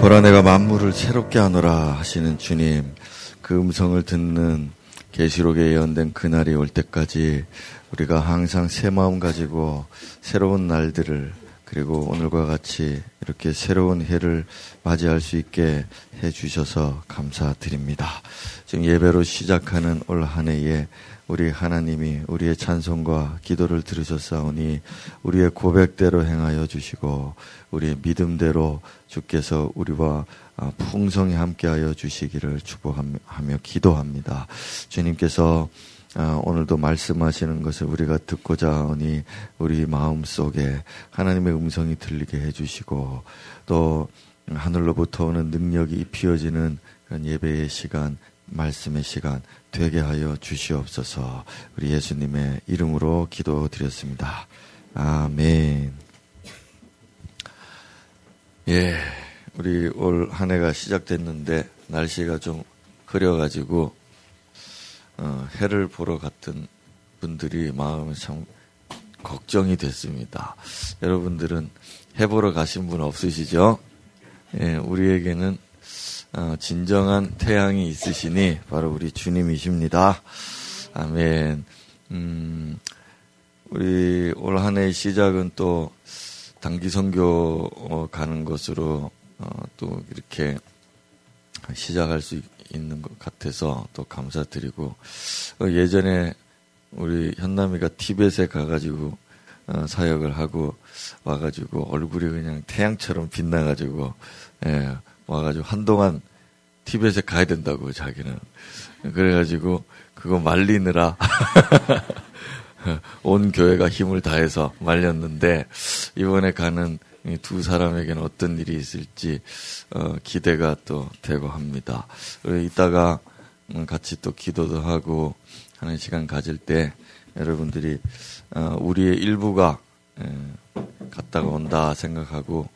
보라 내가 만물을 새롭게 하노라 하시는 주님 그 음성을 듣는 계시록에 예언된 그날이 올 때까지 우리가 항상 새 마음 가지고 새로운 날들을 그리고 오늘과 같이 이렇게 새로운 해를 맞이할 수 있게 해 주셔서 감사드립니다. 지금 예배로 시작하는 올 한 해에 우리 하나님이 우리의 찬송과 기도를 들으셨사오니 우리의 고백대로 행하여 주시고 우리의 믿음대로 주께서 우리와 아, 풍성히 함께하여 주시기를 축복하며 기도합니다. 주님께서 아, 오늘도 말씀하시는 것을 우리가 듣고자 하니 우리 마음 속에 하나님의 음성이 들리게 해주시고 또 하늘로부터 오는 능력이 그런 예배의 시간, 말씀의 시간 되게 하여 주시옵소서. 우리 예수님의 이름으로 기도드렸습니다. 아멘. 예, 우리 올 한 해가 시작됐는데 날씨가 좀 흐려가지고 어, 해를 보러 갔던 분들이 마음이 참 걱정이 됐습니다. 여러분들은 해 보러 가신 분 없으시죠? 예, 우리에게는 어, 진정한 태양이 있으시니 바로 우리 주님이십니다. 아멘. 음, 우리 올 한 해의 시작은 또 단기 선교 어, 가는 것으로 어, 또 이렇게 시작할 수 있는 것 같아서 또 감사드리고 어, 예전에 우리 현남이가 티벳에 가가지고 어, 사역을 하고 와가지고 얼굴이 그냥 태양처럼 빛나가지고 예, 와가지고 한동안 티벳에 가야 된다고 자기는 그래가지고 그거 말리느라 온 교회가 힘을 다해서 말렸는데 이번에 가는 두 사람에게는 어떤 일이 있을지 어, 기대가 또 되고 합니다. 이따가 음, 같이 또 기도도 하고 하는 시간 가질 때 여러분들이 어, 우리의 일부가 예, 갔다가 온다 생각하고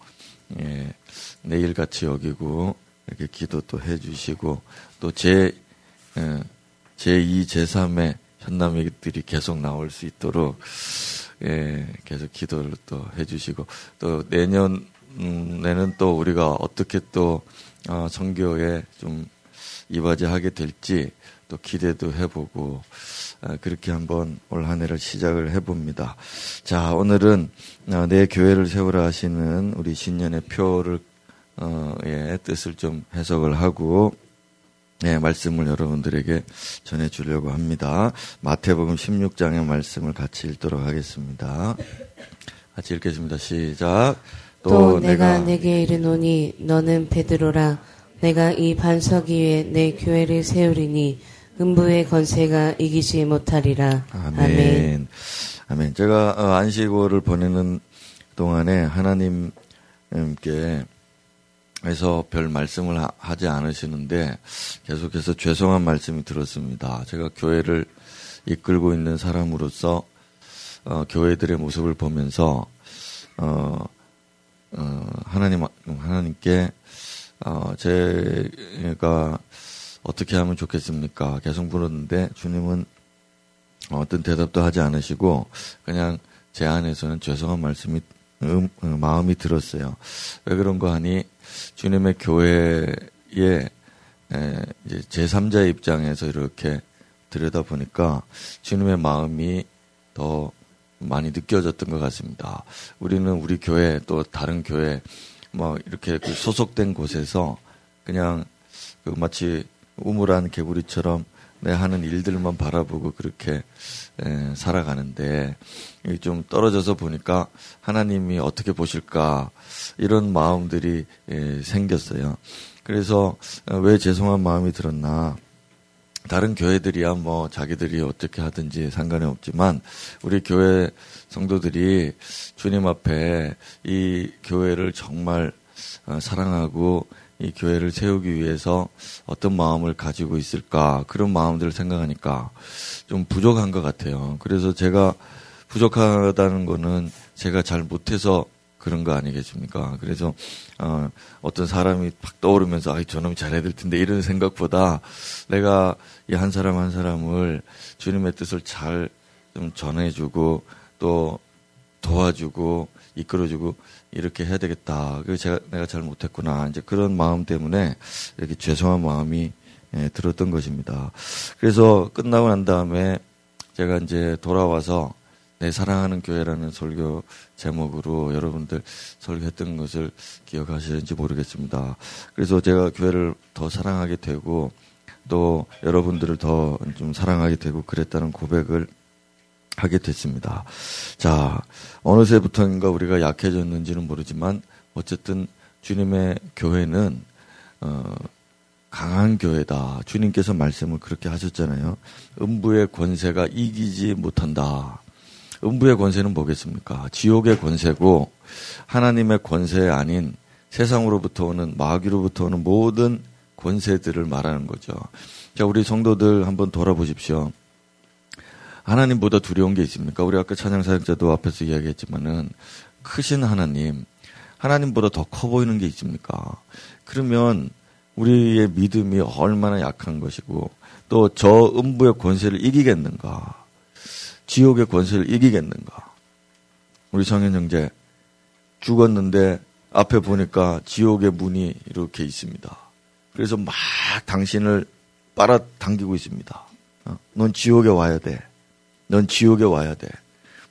예, 내일 같이 여기고 이렇게 기도도 해주시고 또제 예, 제2, 제3의 현남이들이 계속 나올 수 있도록 예, 계속 기도를 또 해주시고 또 내년에는 음, 또 우리가 어떻게 또 어, 성교에 좀 이바지하게 될지 또 기대도 해보고 아, 그렇게 한번 올 한 해를 시작을 해봅니다. 자 오늘은 어, 내 교회를 세우라 하시는 우리 신년의 표를 어, 예, 뜻을 좀 해석을 하고 네, 말씀을 여러분들에게 전해 주려고 합니다. 마태복음 16장의 말씀을 같이 읽도록 하겠습니다. 같이 읽겠습니다. 시작. 또, 또 내가, 내가 내게 이르노니 너는 베드로라 내가 이 반석 위에 내 교회를 세우리니 음부의 건세가 이기지 못하리라. 아멘. 아멘. 아멘. 제가 어, 안식월을 보내는 동안에 하나님께 에서 별 말씀을 하, 지 않으시는데 계속해서 죄송한 말씀이 들었습니다. 제가 교회를 이끌고 있는 사람으로서 어, 교회들의 모습을 보면서 어, 어, 하나님 하나님께 어, 제가 어떻게 하면 좋겠습니까? 계속 물었는데 주님은 어떤 대답도 하지 않으시고 그냥 제 안에서는 죄송한 말씀이 음, 음, 마음이 들었어요. 왜 그런가 하니 주님의 교회에 이제 제3자의 입장에서 이렇게 들여다 보니까 주님의 마음이 더 많이 느껴졌던 것 같습니다. 우리는 우리 교회 또 다른 교회 뭐 이렇게 그 소속된 곳에서 그냥 그 마치 우물한 개구리처럼 내 하는 일들만 바라보고 그렇게 에, 살아가는데 좀 떨어져서 보니까 하나님이 어떻게 보실까 이런 마음들이 에, 생겼어요. 그래서 어, 왜 죄송한 마음이 들었나? 다른 교회들이야 뭐 자기들이 어떻게 하든지 상관이 없지만 우리 교회 성도들이 주님 앞에 이 교회를 정말 어, 사랑하고 이 교회를 세우기 위해서 어떤 마음을 가지고 있을까 그런 마음들을 생각하니까 좀 부족한 것 같아요. 그래서 제가 부족하다는 거는 제가 잘 못해서 그런 거 아니겠습니까? 그래서 어, 어떤 사람이 팍 떠오르면서 아, 저놈이 잘해야 될 텐데 이런 생각보다 내가 이 한 사람 한 사람을 주님의 뜻을 잘 좀 전해주고 또 도와주고 이끌어주고 이렇게 해야 되겠다. 그 제가 내가 잘 못했구나. 이제 그런 마음 때문에 이렇게 죄송한 마음이 예, 들었던 것입니다. 그래서 끝나고 난 다음에 제가 이제 돌아와서 내 사랑하는 교회라는 설교 제목으로 여러분들 설교했던 것을 기억하시는지 모르겠습니다. 그래서 제가 교회를 더 사랑하게 되고 또 여러분들을 더 좀 사랑하게 되고 그랬다는 고백을 하게 됐습니다. 자, 어느새부터인가 우리가 약해졌는지는 모르지만 어쨌든 주님의 교회는 어, 강한 교회다. 주님께서 말씀을 그렇게 하셨잖아요. 음부의 권세가 이기지 못한다. 음부의 권세는 뭐겠습니까? 지옥의 권세고 하나님의 권세 아닌 세상으로부터 오는 마귀로부터 오는 모든 권세들을 말하는 거죠. 자, 우리 성도들 한번 돌아보십시오. 하나님보다 두려운 게 있습니까? 우리 아까 찬양 사역자도 앞에서 이야기했지만은 크신 하나님, 하나님보다 더 커 보이는 게 있습니까? 그러면 우리의 믿음이 얼마나 약한 것이고 또 저 음부의 권세를 이기겠는가? 지옥의 권세를 이기겠는가? 우리 성현 형제 죽었는데 앞에 보니까 지옥의 문이 이렇게 있습니다. 그래서 막 당신을 빨아당기고 있습니다. 어? 넌 지옥에 와야 돼. 넌 지옥에 와야 돼.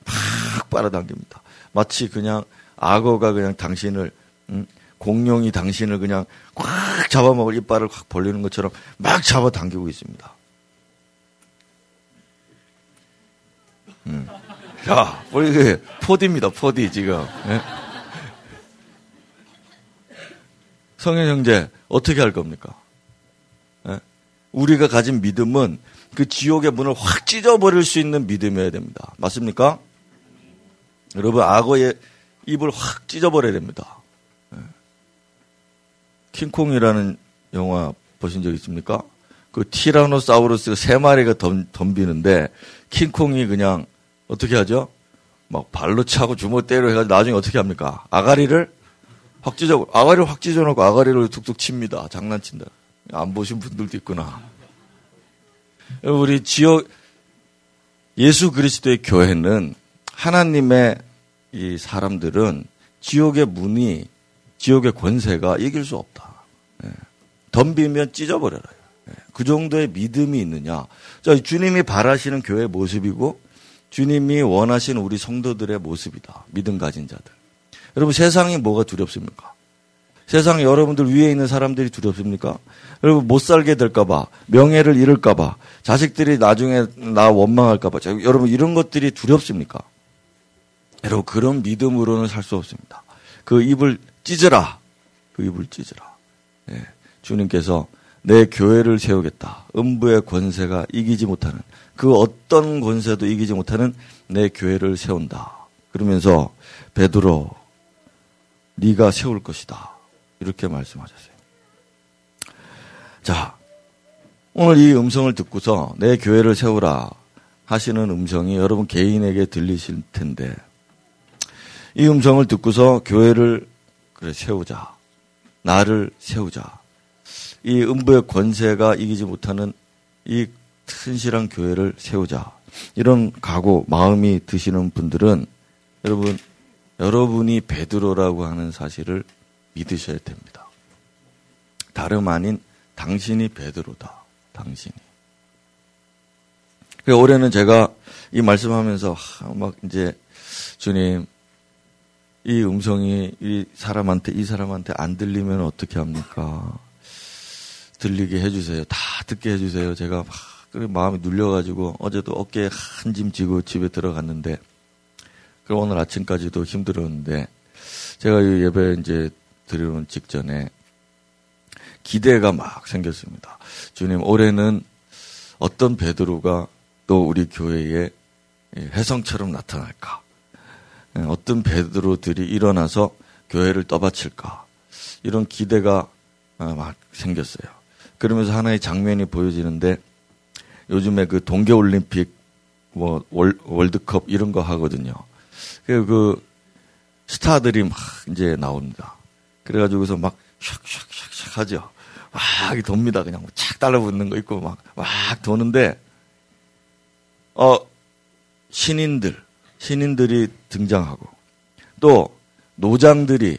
막 빨아당깁니다. 마치 그냥 악어가 그냥 당신을 응? 공룡이 당신을 그냥 꽉 잡아먹을 이빨을 확 벌리는 것처럼 막 잡아당기고 있습니다. 음. 야, 우리 그 포디입니다, 포디 지금. 네? 성현 형제 어떻게 할 겁니까? 네? 우리가 가진 믿음은 그 지옥의 문을 확 찢어버릴 수 있는 믿음이어야 됩니다. 맞습니까? 여러분 악어의 입을 확 찢어버려야 됩니다. 킹콩이라는 영화 보신 적 있습니까? 그 티라노사우루스 세 마리가 덤, 덤비는데 킹콩이 그냥 어떻게 하죠? 막 발로 차고 주먹 때려 해가지고 나중에 어떻게 합니까? 아가리를 확 찢어, 아가리를 확 찢어놓고 아가리를 툭툭 칩니다. 장난친다. 안 보신 분들도 있구나. 우리 지역, 예수 그리스도의 교회는 하나님의 이 사람들은 지옥의 문이 지옥의 권세가 이길 수 없다. 예. 덤비면 찢어버려라. 예. 그 정도의 믿음이 있느냐. 자, 주님이 바라시는 교회 모습이고 주님이 원하시는 우리 성도들의 모습이다. 믿음 가진 자들. 여러분 세상이 뭐가 두렵습니까? 세상 여러분들 위에 있는 사람들이 두렵습니까? 여러분 못 살게 될까봐, 명예를 잃을까봐, 자식들이 나중에 나 원망할까봐, 여러분 이런 것들이 두렵습니까? 여러분 그런 믿음으로는 살 수 없습니다. 그 입을 찢으라. 그 입을 찢으라. 예, 주님께서 내 교회를 세우겠다. 음부의 권세가 이기지 못하는 그 어떤 권세도 이기지 못하는 내 교회를 세운다. 그러면서 베드로 네가 세울 것이다. 이렇게 말씀하셨어요. 자, 오늘 이 음성을 듣고서 내 교회를 세우라 하시는 음성이 여러분 개인에게 들리실 텐데 이 음성을 듣고서 교회를 그래 세우자. 나를 세우자. 이 음부의 권세가 이기지 못하는 이 튼실한 교회를 세우자. 이런 각오, 마음이 드시는 분들은 여러분, 여러분이 베드로라고 하는 사실을 믿으셔야 됩니다. 다름 아닌 당신이 베드로다. 당신이. 올해는 제가 이 말씀하면서 막 이제 주님 이 음성이 이 사람한테 이 사람한테 안 들리면 어떻게 합니까? 들리게 해주세요. 다 듣게 해주세요. 제가 막 마음이 눌려가지고 어제도 어깨에 한 짐 지고 집에 들어갔는데 그 오늘 아침까지도 힘들었는데 제가 이 예배 이제 드리는 직전에 기대가 막 생겼습니다. 주님 올해는 어떤 베드로가 또 우리 교회에 해성처럼 나타날까? 예, 어떤 베드로들이 일어나서 교회를 떠받칠까 이런 기대가 아, 막 생겼어요. 그러면서 하나의 장면이 보여지는데 요즘에 그 동계올림픽 뭐 월, 월드컵 이런 거 하거든요. 그, 그 스타들이 막 이제 나옵니다. 그래가지고서 막 샥샥샥샥 하죠. 막 돕니다. 그냥 착 달라붙는 거 있고 막, 막 도는데, 어, 신인들, 신인들이 등장하고 또 노장들이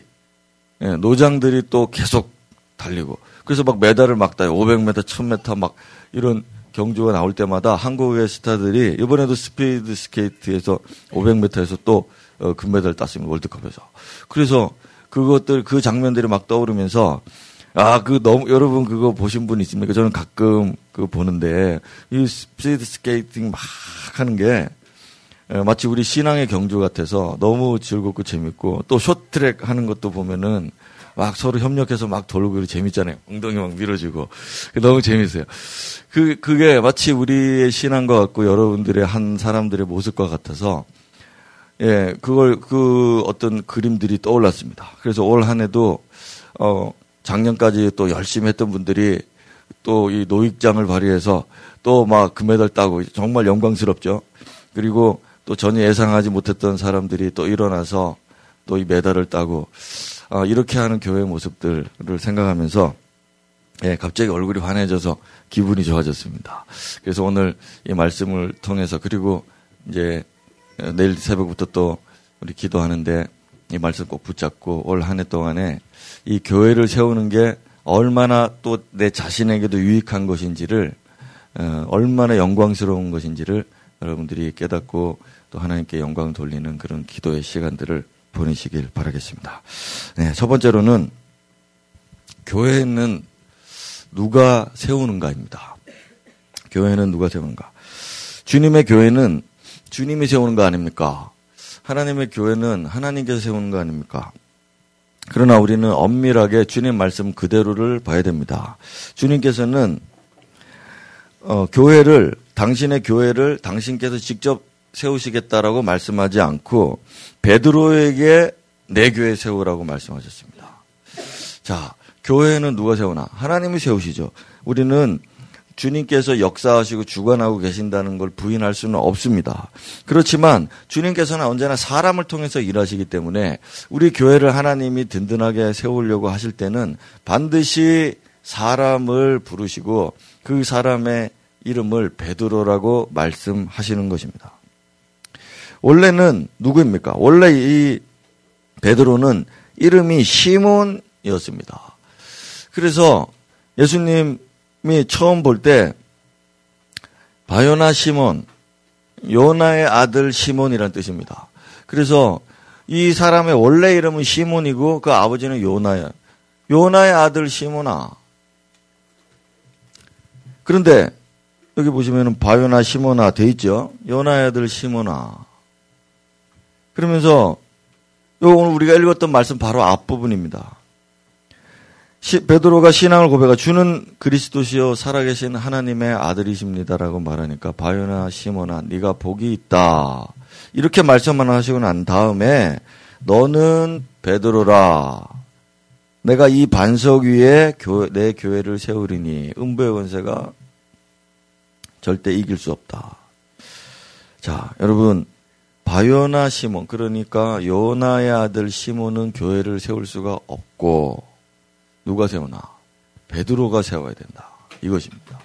예, 노장들이 또 계속 달리고 그래서 막 메달을 막 따요. 500m, 1000m 막 이런 경주가 나올 때마다 한국의 스타들이 이번에도 스피드 스케이트에서 500m에서 또 어, 금메달 땄습니다. 월드컵에서. 그래서 그것들 그 장면들이 막 떠오르면서 아, 그 너무 여러분 그거 보신 분 있습니까? 저는 가끔 그 보는데 이 스피드 스케이팅 막 하는 게 마치 우리 신앙의 경주 같아서 너무 즐겁고 재밌고 또 쇼트트랙 하는 것도 보면은 막 서로 협력해서 막 돌고 재밌잖아요. 엉덩이 막 밀어주고 너무 재밌어요. 그 그게 마치 우리의 신앙과 같고 여러분들의 한 사람들의 모습과 같아서 예 그걸 그 어떤 그림들이 떠올랐습니다. 그래서 올 한해도 어 작년까지 또 열심히 했던 분들이 또 이 노익장을 발휘해서 또 막 금메달 따고 정말 영광스럽죠. 그리고 또 전혀 예상하지 못했던 사람들이 또 일어나서 또 이 메달을 따고 어, 이렇게 하는 교회 모습들을 생각하면서 예, 갑자기 얼굴이 환해져서 기분이 좋아졌습니다. 그래서 오늘 이 말씀을 통해서 그리고 이제 내일 새벽부터 또 우리 기도하는데 이 말씀 꼭 붙잡고 올 한 해 동안에 이 교회를 세우는 게 얼마나 또 내 자신에게도 유익한 것인지를 어, 얼마나 영광스러운 것인지를 여러분들이 깨닫고 또 하나님께 영광 돌리는 그런 기도의 시간들을 보내시길 바라겠습니다. 네, 첫 번째로는 교회는 누가 세우는가입니다. 교회는 누가 세우는가? 주님의 교회는 주님이 세우는 거 아닙니까? 하나님의 교회는 하나님께서 세우는 거 아닙니까? 그러나 우리는 엄밀하게 주님 말씀 그대로를 봐야 됩니다. 주님께서는 어, 교회를 당신의 교회를 당신께서 직접 세우시겠다라고 말씀하지 않고 베드로에게 내 교회 세우라고 말씀하셨습니다. 자, 교회는 누가 세우나? 하나님이 세우시죠. 우리는 주님께서 역사하시고 주관하고 계신다는 걸 부인할 수는 없습니다. 그렇지만 주님께서는 언제나 사람을 통해서 일하시기 때문에 우리 교회를 하나님이 든든하게 세우려고 하실 때는 반드시 사람을 부르시고 그 사람의 이름을 베드로라고 말씀하시는 것입니다. 원래는 누구입니까? 원래 이 베드로는 이름이 시몬이었습니다. 그래서 예수님이 처음 볼 때 바요나 시몬, 요나의 아들 시몬이라는 뜻입니다. 그래서 이 사람의 원래 이름은 시몬이고 그 아버지는 요나야. 요나의 아들 시몬아. 그런데 여기 보시면은 바요나 시몬아 돼 있죠? 요나의 아들 시몬아. 그러면서 오늘 우리가 읽었던 말씀 바로 앞부분입니다. 시, 베드로가 신앙을 고백하 주는 그리스도시요 살아계신 하나님의 아들이십니다라고 말하니까 바요나 시몬아 네가 복이 있다. 이렇게 말씀만 하시고 난 다음에 너는 베드로라. 내가 이 반석 위에 교, 내 교회를 세우리니 음부의 권세가 절대 이길 수 없다. 자, 여러분 바요나 시몬 그러니까 요나의 아들 시몬은 교회를 세울 수가 없고 누가 세우나 베드로가 세워야 된다 이것입니다.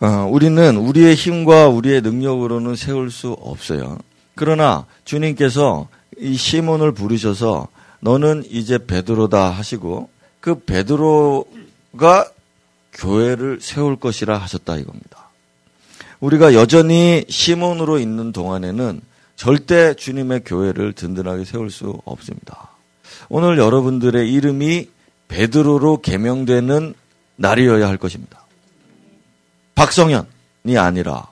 어, 우리는 우리의 힘과 우리의 능력으로는 세울 수 없어요. 그러나 주님께서 이 시몬을 부르셔서 너는 이제 베드로다 하시고 그 베드로가 교회를 세울 것이라 하셨다 이겁니다. 우리가 여전히 시몬으로 있는 동안에는 절대 주님의 교회를 든든하게 세울 수 없습니다. 오늘 여러분들의 이름이 베드로로 개명되는 날이어야 할 것입니다. 박성현이 아니라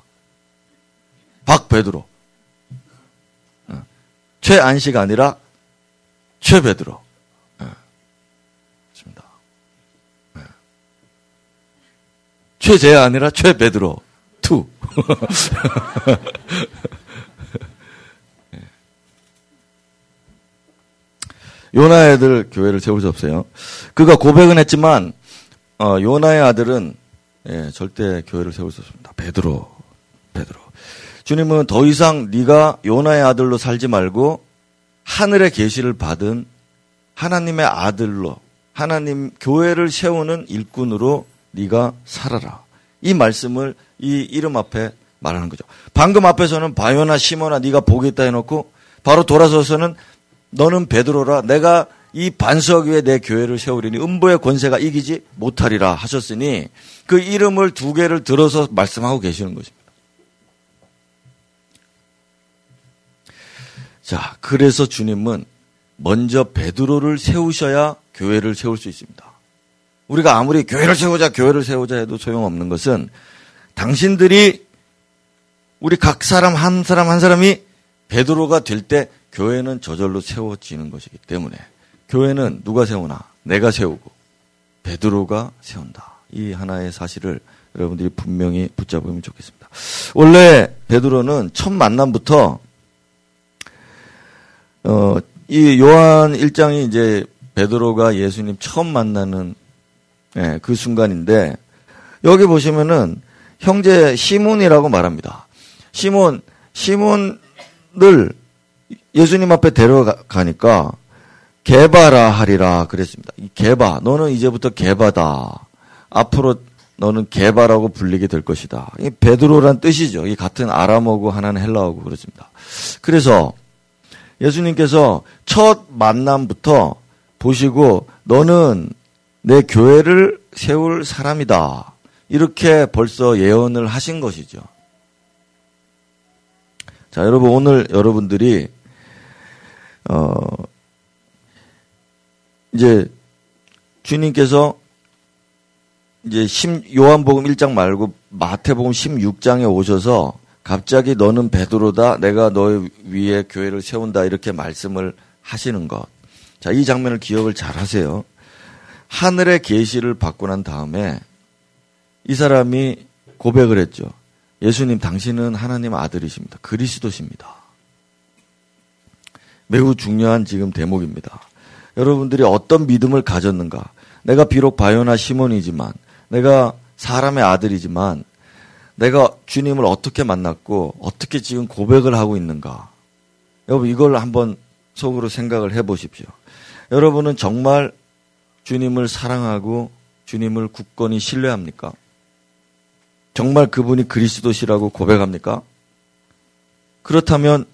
박베드로. 어. 최안식 아니라 최베드로. 최재야 아니라 최베드로. 투. 요나의 아들 교회를 세울 수 없어요. 그가 고백은 했지만 어, 요나의 아들은 예, 절대 교회를 세울 수 없습니다. 베드로, 베드로. 주님은 더 이상 네가 요나의 아들로 살지 말고 하늘의 계시를 받은 하나님의 아들로 하나님 교회를 세우는 일꾼으로 네가 살아라. 이 말씀을 이 이름 앞에 말하는 거죠. 방금 앞에서는 바요나 시모나 네가 복이 있다 해놓고 바로 돌아서서는 너는 베드로라 내가 이 반석 위에 내 교회를 세우리니 음부의 권세가 이기지 못하리라 하셨으니 그 이름을 두 개를 들어서 말씀하고 계시는 것입니다. 자, 그래서 주님은 먼저 베드로를 세우셔야 교회를 세울 수 있습니다. 우리가 아무리 교회를 세우자, 교회를 세우자 해도 소용없는 것은 당신들이 우리 각 사람 한 사람 한 사람이 베드로가 될 때 교회는 저절로 세워지는 것이기 때문에 교회는 누가 세우나? 내가 세우고 베드로가 세운다. 이 하나의 사실을 여러분들이 분명히 붙잡으면 좋겠습니다. 원래 베드로는 첫 만남부터 어, 이 요한 1장이 이제 베드로가 예수님 처음 만나는 예, 그 순간인데 여기 보시면은 형제 시몬이라고 말합니다. 시몬 시몬을 예수님 앞에 데려가니까 개바라 하리라 그랬습니다. 이 개바, 너는 이제부터 개바다. 앞으로 너는 개바라고 불리게 될 것이다. 이 베드로란 뜻이죠. 이 같은 아람어고 하나는 헬라어고 그렇습니다. 그래서 예수님께서 첫 만남부터 보시고 너는 내 교회를 세울 사람이다. 이렇게 벌써 예언을 하신 것이죠. 자, 여러분 오늘 여러분들이 어 이제 주님께서 이제 요한복음 1장 말고 마태복음 16장에 오셔서 갑자기 너는 베드로다 내가 너의 위에 교회를 세운다 이렇게 말씀을 하시는 것. 자, 이 장면을 기억을 잘 하세요. 하늘의 계시를 받고 난 다음에 이 사람이 고백을 했죠. 예수님 당신은 하나님 아들이십니다. 그리스도십니다. 매우 중요한 지금 대목입니다. 여러분들이 어떤 믿음을 가졌는가? 내가 비록 바요나 시몬이지만, 내가 사람의 아들이지만, 내가 주님을 어떻게 만났고, 어떻게 지금 고백을 하고 있는가? 여러분, 이걸 한번 속으로 생각을 해 보십시오. 여러분은 정말 주님을 사랑하고 주님을 굳건히 신뢰합니까? 정말 그분이 그리스도시라고 고백합니까? 그렇다면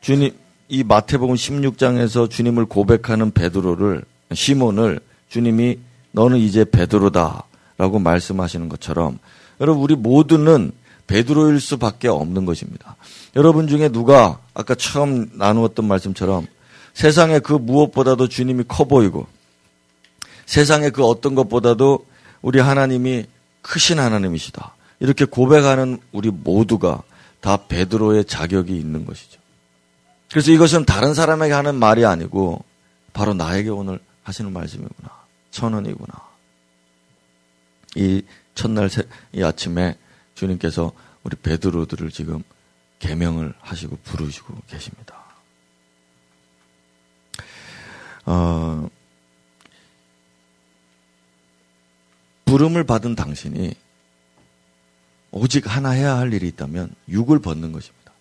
주님, 이 마태복음 16장에서 주님을 고백하는 베드로를 시몬을 주님이 너는 이제 베드로다라고 말씀하시는 것처럼 여러분 우리 모두는 베드로일 수밖에 없는 것입니다. 여러분 중에 누가 아까 처음 나누었던 말씀처럼 세상에 그 무엇보다도 주님이 커 보이고 세상에 그 어떤 것보다도 우리 하나님이 크신 하나님이시다. 이렇게 고백하는 우리 모두가 다 베드로의 자격이 있는 것이죠. 그래서 이것은 다른 사람에게 하는 말이 아니고 바로 나에게 오늘 하시는 말씀이구나. 천원이구나. 이 첫날 이 아침에 주님께서 우리 베드로들을 지금 개명을 하시고 부르시고 계십니다. 어, 부름을 받은 당신이 오직 하나 해야 할 일이 있다면 육을 벗는 것입니다.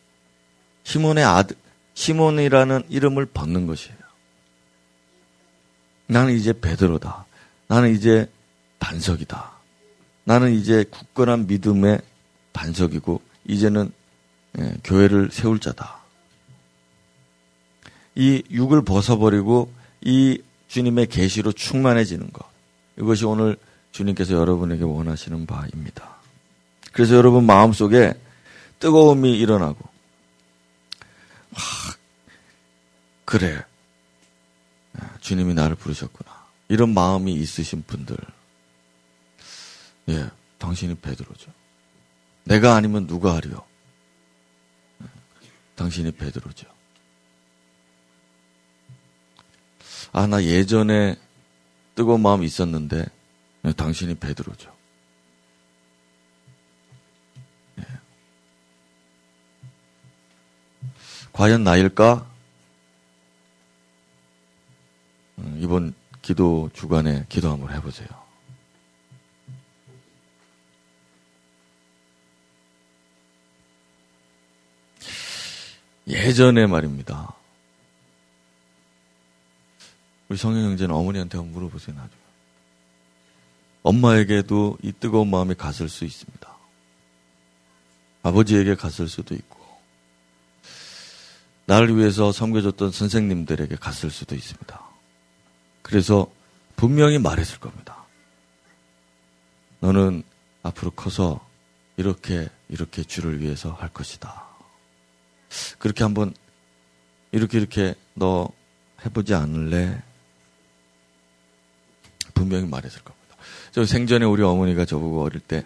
시몬의 아들, 시몬이라는 이름을 벗는 것이에요. 나는 이제 베드로다. 나는 이제 반석이다. 나는 이제 굳건한 믿음의 반석이고 이제는 예, 교회를 세울 자다. 이 육을 벗어버리고 이 주님의 계시로 충만해지는 것. 이것이 오늘 주님께서 여러분에게 원하시는 바입니다. 그래서 여러분 마음속에 뜨거움이 일어나고 아, 그래. 주님이 나를 부르셨구나. 이런 마음이 있으신 분들. 예, 당신이 베드로죠. 내가 아니면 누가 하리요? 당신이 베드로죠. 아, 나 예전에 뜨거운 마음이 있었는데, 예, 당신이 베드로죠. 과연 나일까? 음, 이번 기도 주간에 기도 한번 해보세요. 예전에 말입니다. 우리 성형 형제는 어머니한테 한번 물어보세요, 나중에. 엄마에게도 이 뜨거운 마음이 갔을 수 있습니다. 아버지에게 갔을 수도 있고. 나를 위해서 섬겨줬던 선생님들에게 갔을 수도 있습니다. 그래서 분명히 말했을 겁니다. 너는 앞으로 커서 이렇게 이렇게 주를 위해서 할 것이다. 그렇게 한번 이렇게 이렇게 너 해보지 않을래? 분명히 말했을 겁니다. 저 생전에 우리 어머니가 저보고 어릴 때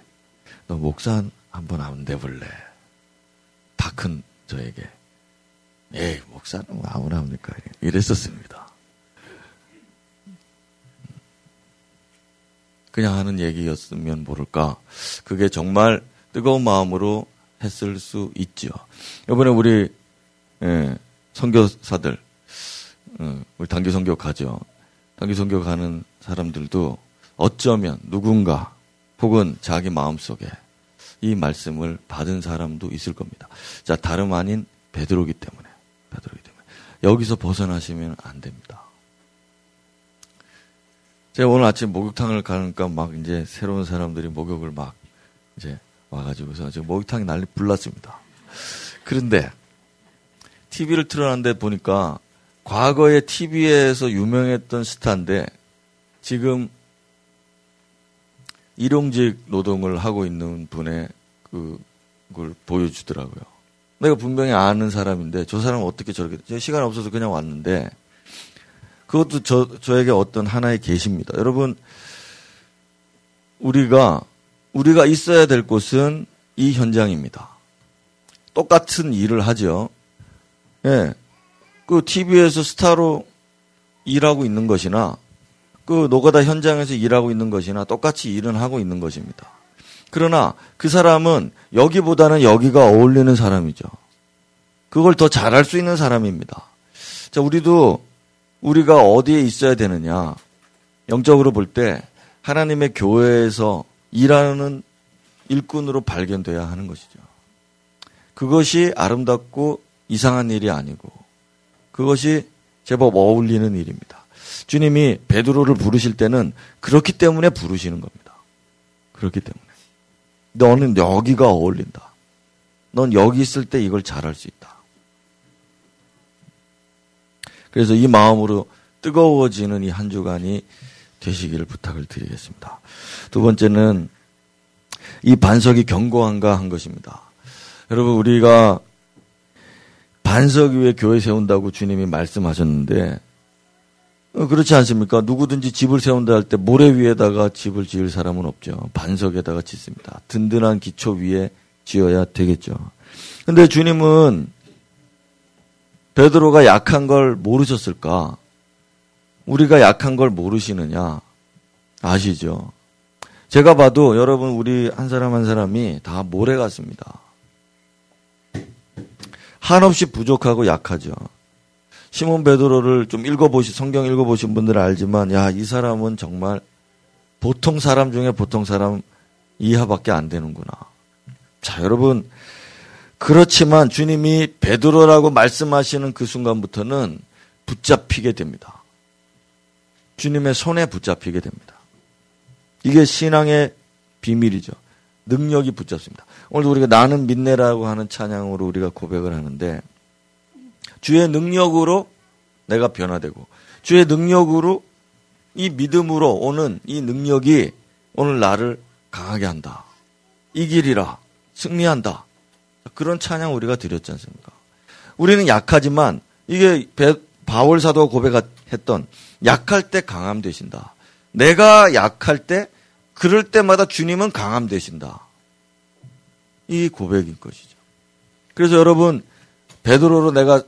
너 목사 한번 안 돼볼래? 다 큰 저에게 에이 목사는 뭐 아무나 합니까? 이랬었습니다. 그냥 하는 얘기였으면 모를까. 그게 정말 뜨거운 마음으로 했을 수 있죠. 이번에 우리 예, 선교사들 어, 우리 단기 선교 가죠. 단기 선교 가는 사람들도 어쩌면 누군가 혹은 자기 마음 속에 이 말씀을 받은 사람도 있을 겁니다. 자, 다름 아닌 베드로기 때문에 베드로기 때문에 여기서 벗어나시면 안 됩니다. 제가 오늘 아침 목욕탕을 가니까 막 이제 새로운 사람들이 목욕을 막 이제 와가지고서 지금 목욕탕이 난리 불났습니다. 그런데 TV를 틀어놨는데 보니까 과거에 TV에서 유명했던 스타인데 지금 일용직 노동을 하고 있는 분의 그, 그걸 보여주더라고요. 내가 분명히 아는 사람인데 저 사람은 어떻게 저렇게, 제 시간 없어서 그냥 왔는데 그것도 저, 저에게 어떤 하나의 계시입니다. 여러분, 우리가, 우리가 있어야 될 곳은 이 현장입니다. 똑같은 일을 하죠. 예. 그 TV에서 스타로 일하고 있는 것이나 그 노가다 현장에서 일하고 있는 것이나 똑같이 일은 하고 있는 것입니다. 그러나 그 사람은 여기보다는 여기가 어울리는 사람이죠. 그걸 더 잘할 수 있는 사람입니다. 자, 우리도 우리가 어디에 있어야 되느냐. 영적으로 볼 때 하나님의 교회에서 일하는 일꾼으로 발견돼야 하는 것이죠. 그것이 아름답고 이상한 일이 아니고 그것이 제법 어울리는 일입니다. 주님이 베드로를 부르실 때는 그렇기 때문에 부르시는 겁니다. 그렇기 때문에. 너는 여기가 어울린다. 넌 여기 있을 때 이걸 잘할 수 있다. 그래서 이 마음으로 뜨거워지는 이 한 주간이 되시기를 부탁을 드리겠습니다. 두 번째는 이 반석이 견고한가 한 것입니다. 여러분, 우리가 반석 위에 교회 세운다고 주님이 말씀하셨는데, 어, 그렇지 않습니까? 누구든지 집을 세운다 할 때 모래 위에다가 집을 지을 사람은 없죠. 반석에다가 짓습니다. 든든한 기초 위에 지어야 되겠죠. 근데 주님은 베드로가 약한 걸 모르셨을까? 우리가 약한 걸 모르시느냐? 아시죠? 제가 봐도 여러분 우리 한 사람 한 사람이 다 모래 같습니다. 한없이 부족하고 약하죠. 시몬 베드로를 좀 읽어보시 성경 읽어보신 분들은 알지만 야 이 사람은 정말 보통 사람 중에 보통 사람 이하밖에 안 되는구나. 자 여러분 그렇지만 주님이 베드로라고 말씀하시는 그 순간부터는 붙잡히게 됩니다. 주님의 손에 붙잡히게 됩니다. 이게 신앙의 비밀이죠. 능력이 붙잡습니다. 오늘도 우리가 나는 믿네라고 하는 찬양으로 우리가 고백을 하는데 주의 능력으로 내가 변화되고 주의 능력으로 이 믿음으로 오는 이 능력이 오늘 나를 강하게 한다. 이길이라 승리한다. 그런 찬양 우리가 드렸지 않습니까? 우리는 약하지만 이게 바울 사도가 고백했던 약할 때 강함 되신다. 내가 약할 때 그럴 때마다 주님은 강함 되신다. 이 고백인 것이죠. 그래서 여러분 베드로로 내가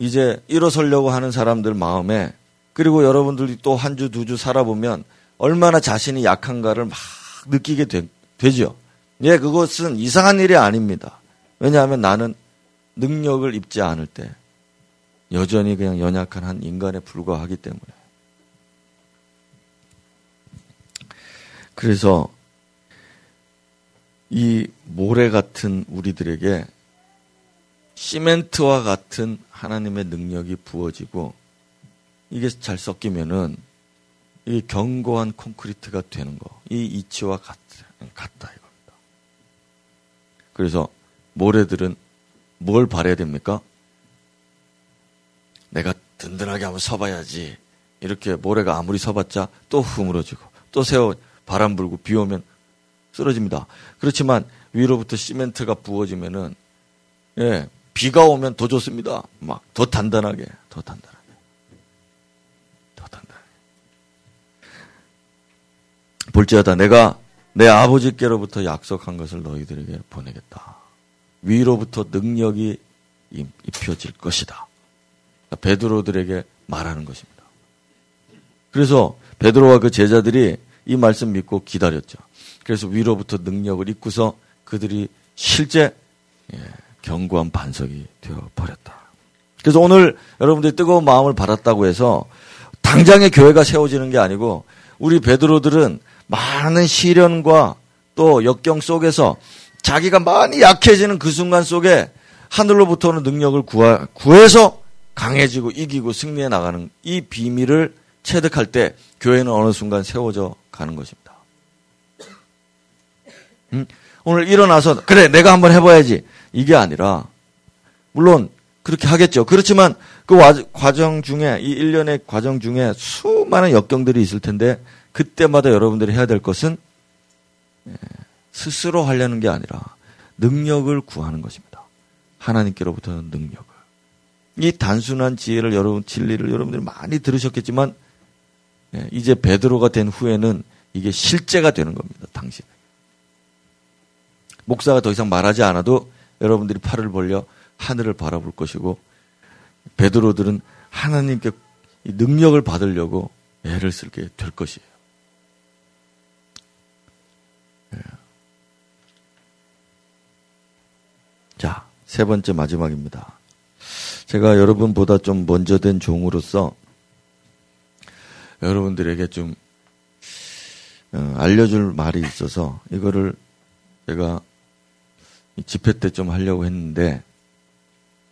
이제 일어서려고 하는 사람들 마음에 그리고 여러분들이 또 한 주 두 주 살아보면 얼마나 자신이 약한가를 막 느끼게 되, 되죠. 예, 그것은 이상한 일이 아닙니다. 왜냐하면 나는 능력을 입지 않을 때 여전히 그냥 연약한 한 인간에 불과하기 때문에. 그래서 이 모래 같은 우리들에게 시멘트와 같은 하나님의 능력이 부어지고 이게 잘 섞이면은 이 견고한 콘크리트가 되는 거. 이 이치와 같, 같다 이겁니다. 그래서 모래들은 뭘 바래야 됩니까? 내가 든든하게 한번 서봐야지. 이렇게 모래가 아무리 서봤자 또 흐물어지고 또 새어 바람 불고 비 오면 쓰러집니다. 그렇지만 위로부터 시멘트가 부어지면은 예, 비가 오면 더 좋습니다. 막 더 단단하게, 더 단단하게. 더 단단하게. 볼지어다 내가 내 아버지께로부터 약속한 것을 너희들에게 보내겠다. 위로부터 능력이 입혀질 것이다. 베드로들에게 말하는 것입니다. 그래서 베드로와 그 제자들이 이 말씀 믿고 기다렸죠. 그래서 위로부터 능력을 입고서 그들이 실제 예, 견고한 반석이 되어 버렸다. 그래서 오늘 여러분들이 뜨거운 마음을 받았다고 해서 당장의 교회가 세워지는 게 아니고 우리 베드로들은 많은 시련과 또 역경 속에서 자기가 많이 약해지는 그 순간 속에 하늘로부터 오는 능력을 구하, 구해서 강해지고 이기고 승리해 나가는 이 비밀을 체득할 때 교회는 어느 순간 세워져 가는 것입니다. 음? 오늘 일어나서 그래 내가 한번 해봐야지 이게 아니라 물론 그렇게 하겠죠. 그렇지만 그 과정 중에 이 일련의 과정 중에 수많은 역경들이 있을 텐데 그때마다 여러분들이 해야 될 것은 예, 스스로 하려는 게 아니라 능력을 구하는 것입니다. 하나님께로부터는 능력을. 이 단순한 지혜를 여러분 진리를 여러분들이 많이 들으셨겠지만 예, 이제 베드로가 된 후에는 이게 실제가 되는 겁니다. 당신. 목사가 더 이상 말하지 않아도 여러분들이 팔을 벌려 하늘을 바라볼 것이고 베드로들은 하나님께 능력을 받으려고 애를 쓰게 될 것이에요. 예. 자, 세 번째 마지막입니다. 제가 여러분보다 좀 먼저 된 종으로서 여러분들에게 좀 어, 알려줄 말이 있어서 이거를 제가 집회 때 좀 하려고 했는데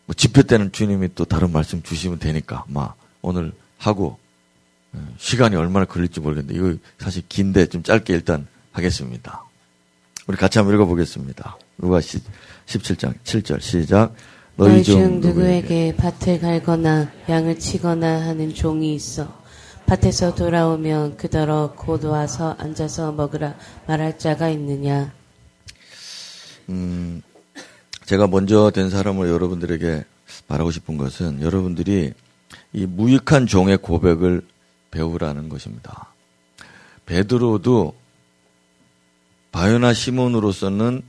뭐 집회 때는 주님이 또 다른 말씀 주시면 되니까 막 오늘 하고 어, 시간이 얼마나 걸릴지 모르겠는데 이거 사실 긴데 좀 짧게 일단 하겠습니다. 우리 같이 한번 읽어보겠습니다. 누가 17장 7절 시작. 너희 중 누구에게 밭을 갈거나 양을 치거나 하는 종이 있어 밭에서 돌아오면 그더러 곧 와서 앉아서 먹으라 말할 자가 있느냐. 음, 제가 먼저 된 사람을 여러분들에게 말하고 싶은 것은 여러분들이 이 무익한 종의 고백을 배우라는 것입니다. 베드로도 바요나 시몬으로서는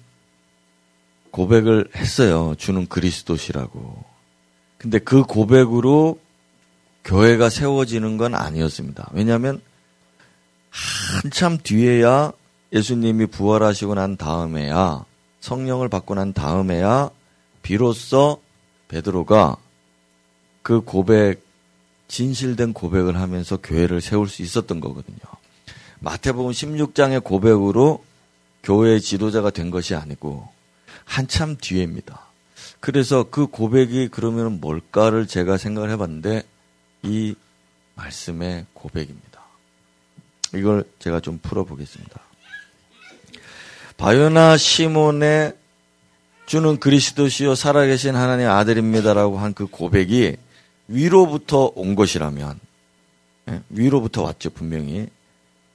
고백을 했어요. 주는 그리스도시라고. 근데 그 고백으로 교회가 세워지는 건 아니었습니다. 왜냐하면 한참 뒤에야 예수님이 부활하시고 난 다음에야 성령을 받고 난 다음에야 비로소 베드로가 그 고백 진실된 고백을 하면서 교회를 세울 수 있었던 거거든요. 마태복음 16장의 고백으로 교회의 지도자가 된 것이 아니고 한참 뒤에입니다. 그래서 그 고백이 그러면 뭘까를 제가 생각을 해봤는데 이 말씀의 고백입니다. 이걸 제가 좀 풀어보겠습니다. 바요나 시몬의 주는 그리스도시요 살아계신 하나님 의 아들입니다라고 한 그 고백이 위로부터 온 것이라면 예, 위로부터 왔죠 분명히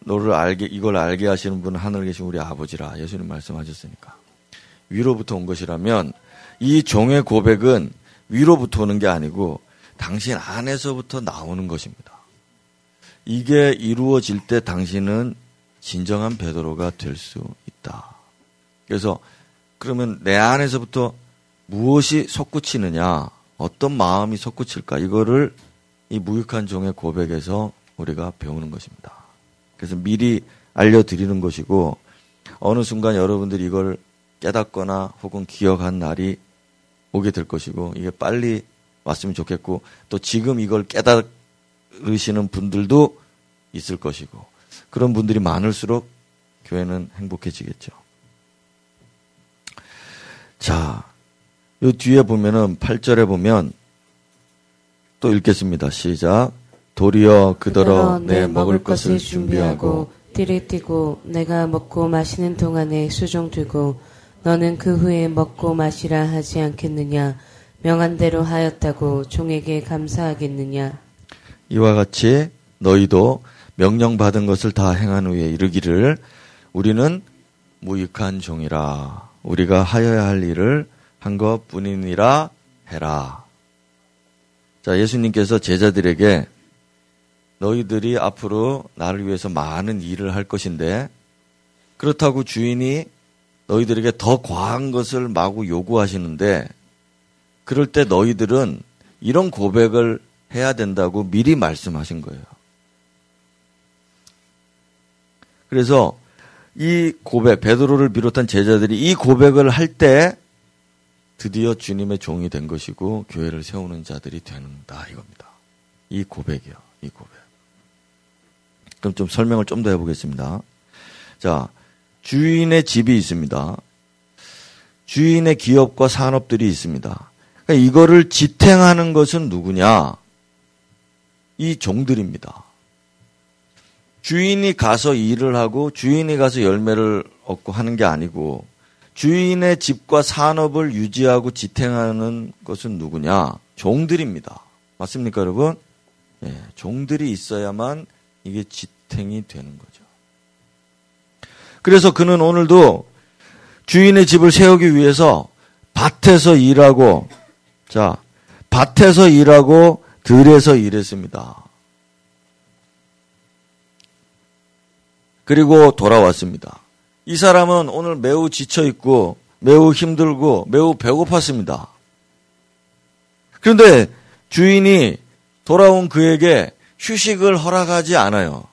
너를 알게 이걸 알게 하시는 분은 하늘에 계신 우리 아버지라 예수님 말씀하셨으니까 위로부터 온 것이라면 이 종의 고백은 위로부터 오는 게 아니고 당신 안에서부터 나오는 것입니다. 이게 이루어질 때 당신은 진정한 베드로가 될 수 있다. 그래서 그러면 내 안에서부터 무엇이 솟구치느냐, 어떤 마음이 솟구칠까 이거를 이 무익한 종의 고백에서 우리가 배우는 것입니다. 그래서 미리 알려드리는 것이고 어느 순간 여러분들이 이걸 깨닫거나 혹은 기억한 날이 오게 될 것이고 이게 빨리 왔으면 좋겠고 또 지금 이걸 깨달으시는 분들도 있을 것이고 그런 분들이 많을수록 교회는 행복해지겠죠. 자, 이 뒤에 보면은 8절에 보면 또 읽겠습니다. 시작. 도리어 그더러 내 먹을 것을 준비하고 띠를 띠고 내가 먹고 마시는 동안에 수종 두고 너는 그 후에 먹고 마시라 하지 않겠느냐 명한 대로 하였다고 종에게 감사하겠느냐? 이와 같이 너희도 명령받은 것을 다 행한 후에 이르기를 우리는 무익한 종이라 우리가 하여야 할 일을 한 것 뿐이니라 해라. 자, 예수님께서 제자들에게 너희들이 앞으로 나를 위해서 많은 일을 할 것인데 그렇다고 주인이 너희들에게 더 과한 것을 마구 요구하시는데 그럴 때 너희들은 이런 고백을 해야 된다고 미리 말씀하신 거예요. 그래서 이 고백, 베드로를 비롯한 제자들이 이 고백을 할 때 드디어 주님의 종이 된 것이고 교회를 세우는 자들이 되는다 이겁니다. 이 고백이요. 이 고백. 그럼 좀 설명을 좀 더 해보겠습니다. 자, 주인의 집이 있습니다. 주인의 기업과 산업들이 있습니다. 그러니까 이거를 지탱하는 것은 누구냐? 이 종들입니다. 주인이 가서 일을 하고 주인이 가서 열매를 얻고 하는 게 아니고 주인의 집과 산업을 유지하고 지탱하는 것은 누구냐? 종들입니다. 맞습니까, 여러분? 예, 종들이 있어야만 이게 지탱이 되는 거죠. 그래서 그는 오늘도 주인의 집을 세우기 위해서 밭에서 일하고, 자, 밭에서 일하고 들에서 일했습니다. 그리고 돌아왔습니다. 이 사람은 오늘 매우 지쳐 있고 매우 힘들고 매우 배고팠습니다. 그런데 주인이 돌아온 그에게 휴식을 허락하지 않아요.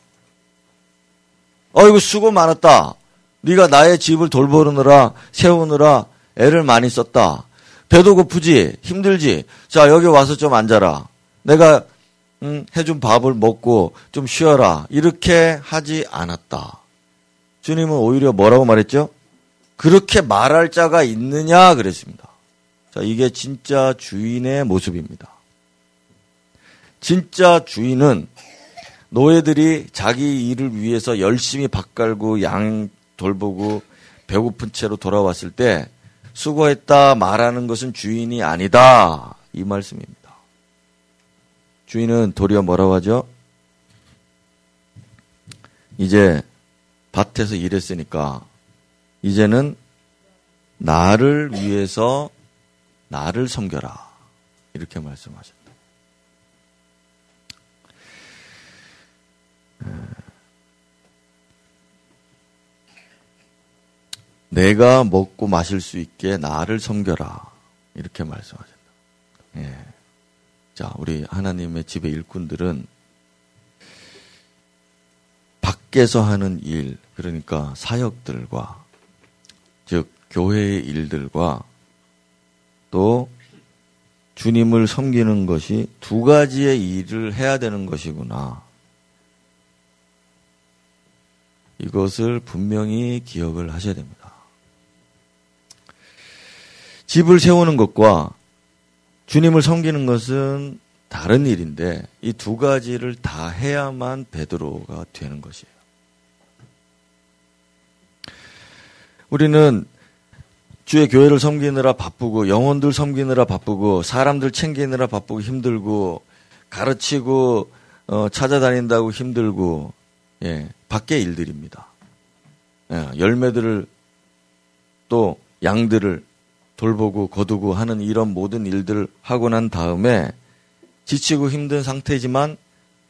어이구 수고 많았다. 네가 나의 집을 돌보느라 세우느라 애를 많이 썼다. 배도 고프지 힘들지. 자 여기 와서 좀 앉아라. 내가 음, 해준 밥을 먹고 좀 쉬어라. 이렇게 하지 않았다. 주님은 오히려 뭐라고 말했죠? 그렇게 말할 자가 있느냐 그랬습니다. 자, 이게 진짜 주인의 모습입니다. 진짜 주인은 노예들이 자기 일을 위해서 열심히 밥 갈고 양 돌보고 배고픈 채로 돌아왔을 때 수고했다 말하는 것은 주인이 아니다. 이 말씀입니다. 주인은 도리어 뭐라고 하죠? 이제 밭에서 일했으니까 이제는 나를 위해서 나를 섬겨라. 이렇게 말씀하셨다. 내가 먹고 마실 수 있게 나를 섬겨라. 이렇게 말씀하셨다. 예. 자, 우리 하나님의 집의 일꾼들은 밖에서 하는 일, 그러니까 사역들과, 즉, 교회의 일들과 또 주님을 섬기는 것이 두 가지의 일을 해야 되는 것이구나. 이것을 분명히 기억을 하셔야 됩니다. 집을 세우는 것과 주님을 섬기는 것은 다른 일인데 이 두 가지를 다 해야만 베드로가 되는 것이에요. 우리는 주의 교회를 섬기느라 바쁘고 영혼들 섬기느라 바쁘고 사람들 챙기느라 바쁘고 힘들고 가르치고 어, 찾아다닌다고 힘들고 예, 밖의 일들입니다. 예, 열매들을 또 양들을 돌보고 거두고 하는 이런 모든 일들을 하고 난 다음에 지치고 힘든 상태지만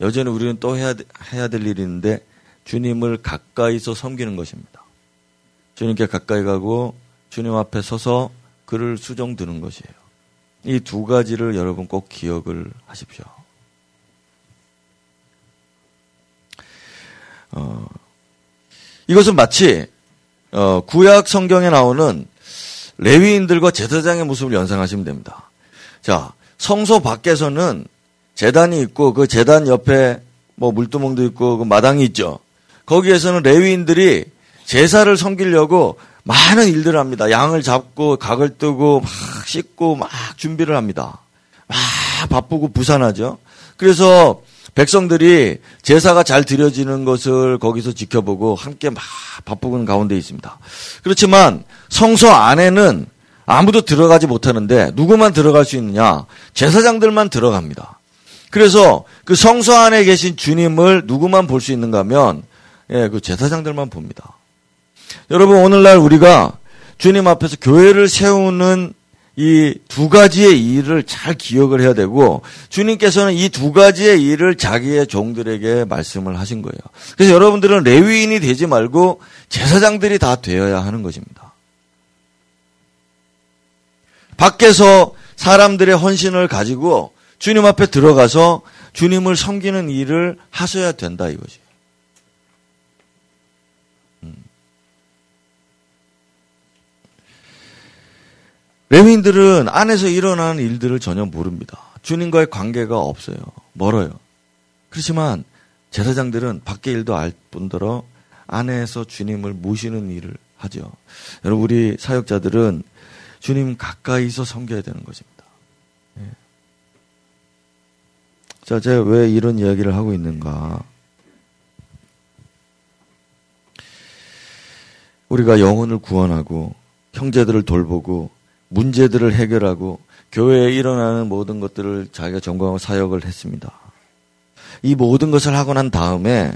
여전히 우리는 또 해야, 해야 될 일이 있는데 주님을 가까이서 섬기는 것입니다. 주님께 가까이 가고 주님 앞에 서서 그를 수종 드는 것이에요. 이 두 가지를 여러분 꼭 기억을 하십시오. 어, 이것은 마치 어, 구약 성경에 나오는 레위인들과 제사장의 모습을 연상하시면 됩니다. 자, 성소 밖에서는 재단이 있고 그 재단 옆에 뭐 물두멍도 있고 그 마당이 있죠. 거기에서는 레위인들이 제사를 섬기려고 많은 일들을 합니다. 양을 잡고 각을 뜨고 막 씻고 막 준비를 합니다. 막 바쁘고 부산하죠. 그래서 백성들이 제사가 잘 드려지는 것을 거기서 지켜보고 함께 막 바쁘는 가운데 있습니다. 그렇지만 성소 안에는 아무도 들어가지 못하는데 누구만 들어갈 수 있느냐? 제사장들만 들어갑니다. 그래서 그 성소 안에 계신 주님을 누구만 볼 수 있는가 하면 예, 그 제사장들만 봅니다. 여러분 오늘날 우리가 주님 앞에서 교회를 세우는 이 두 가지의 일을 잘 기억을 해야 되고 주님께서는 이 두 가지의 일을 자기의 종들에게 말씀을 하신 거예요. 그래서 여러분들은 레위인이 되지 말고 제사장들이 다 되어야 하는 것입니다. 밖에서 사람들의 헌신을 가지고 주님 앞에 들어가서 주님을 섬기는 일을 하셔야 된다 이거지. 레위인들은 안에서 일어나는 일들을 전혀 모릅니다. 주님과의 관계가 없어요. 멀어요. 그렇지만 제사장들은 밖의 일도 알 뿐더러 안에서 주님을 모시는 일을 하죠. 여러분 우리 사역자들은 주님 가까이서 섬겨야 되는 것입니다. 예. 자, 제가 왜 이런 이야기를 하고 있는가? 우리가 영혼을 구원하고 형제들을 돌보고 문제들을 해결하고 교회에 일어나는 모든 것들을 자기가 전공하고 사역을 했습니다. 이 모든 것을 하고 난 다음에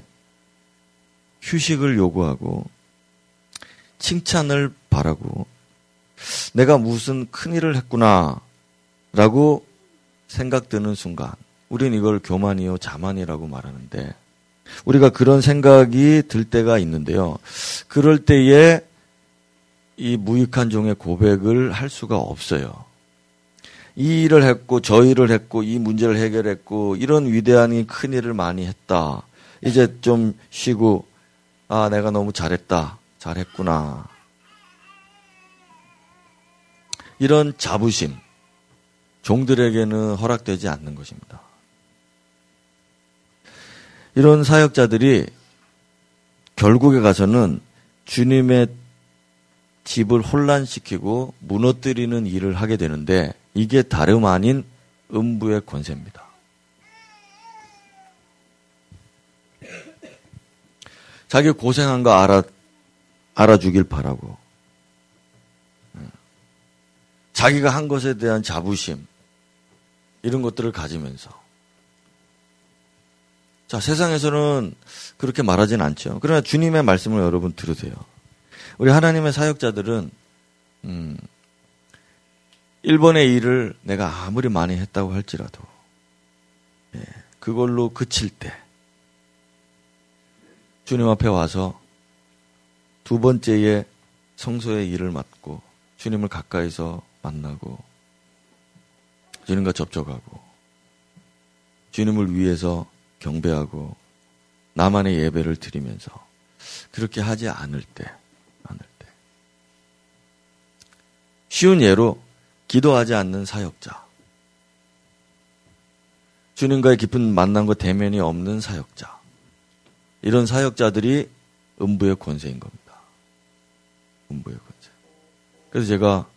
휴식을 요구하고 칭찬을 바라고 내가 무슨 큰일을 했구나 라고 생각드는 순간 우리는 이걸 교만이요 자만이라고 말하는데 우리가 그런 생각이 들 때가 있는데요. 그럴 때에 이 무익한 종의 고백을 할 수가 없어요. 이 일을 했고 저 일을 했고 이 문제를 해결했고 이런 위대한 큰 일을 많이 했다. 이제 좀 쉬고 아 내가 너무 잘했다. 잘했구나. 이런 자부심 종들에게는 허락되지 않는 것입니다. 이런 사역자들이 결국에 가서는 주님의 집을 혼란시키고 무너뜨리는 일을 하게 되는데 이게 다름 아닌 음부의 권세입니다. 자기 고생한 거 알아, 알아주길 바라고. 자기가 한 것에 대한 자부심, 이런 것들을 가지면서. 자, 세상에서는 그렇게 말하진 않죠. 그러나 주님의 말씀을 여러분 들으세요. 우리 하나님의 사역자들은, 음, 일본의 일을 내가 아무리 많이 했다고 할지라도, 예, 그걸로 그칠 때, 주님 앞에 와서 두 번째의 성소의 일을 맡고 주님을 가까이서 만나고 주님과 접촉하고 주님을 위해서 경배하고 나만의 예배를 드리면서 그렇게 하지 않을 때, 않을 때. 쉬운 예로 기도하지 않는 사역자. 주님과의 깊은 만남과 대면이 없는 사역자. 이런 사역자들이 음부의 권세인 겁니다. 음부의 권세. 그래서 제가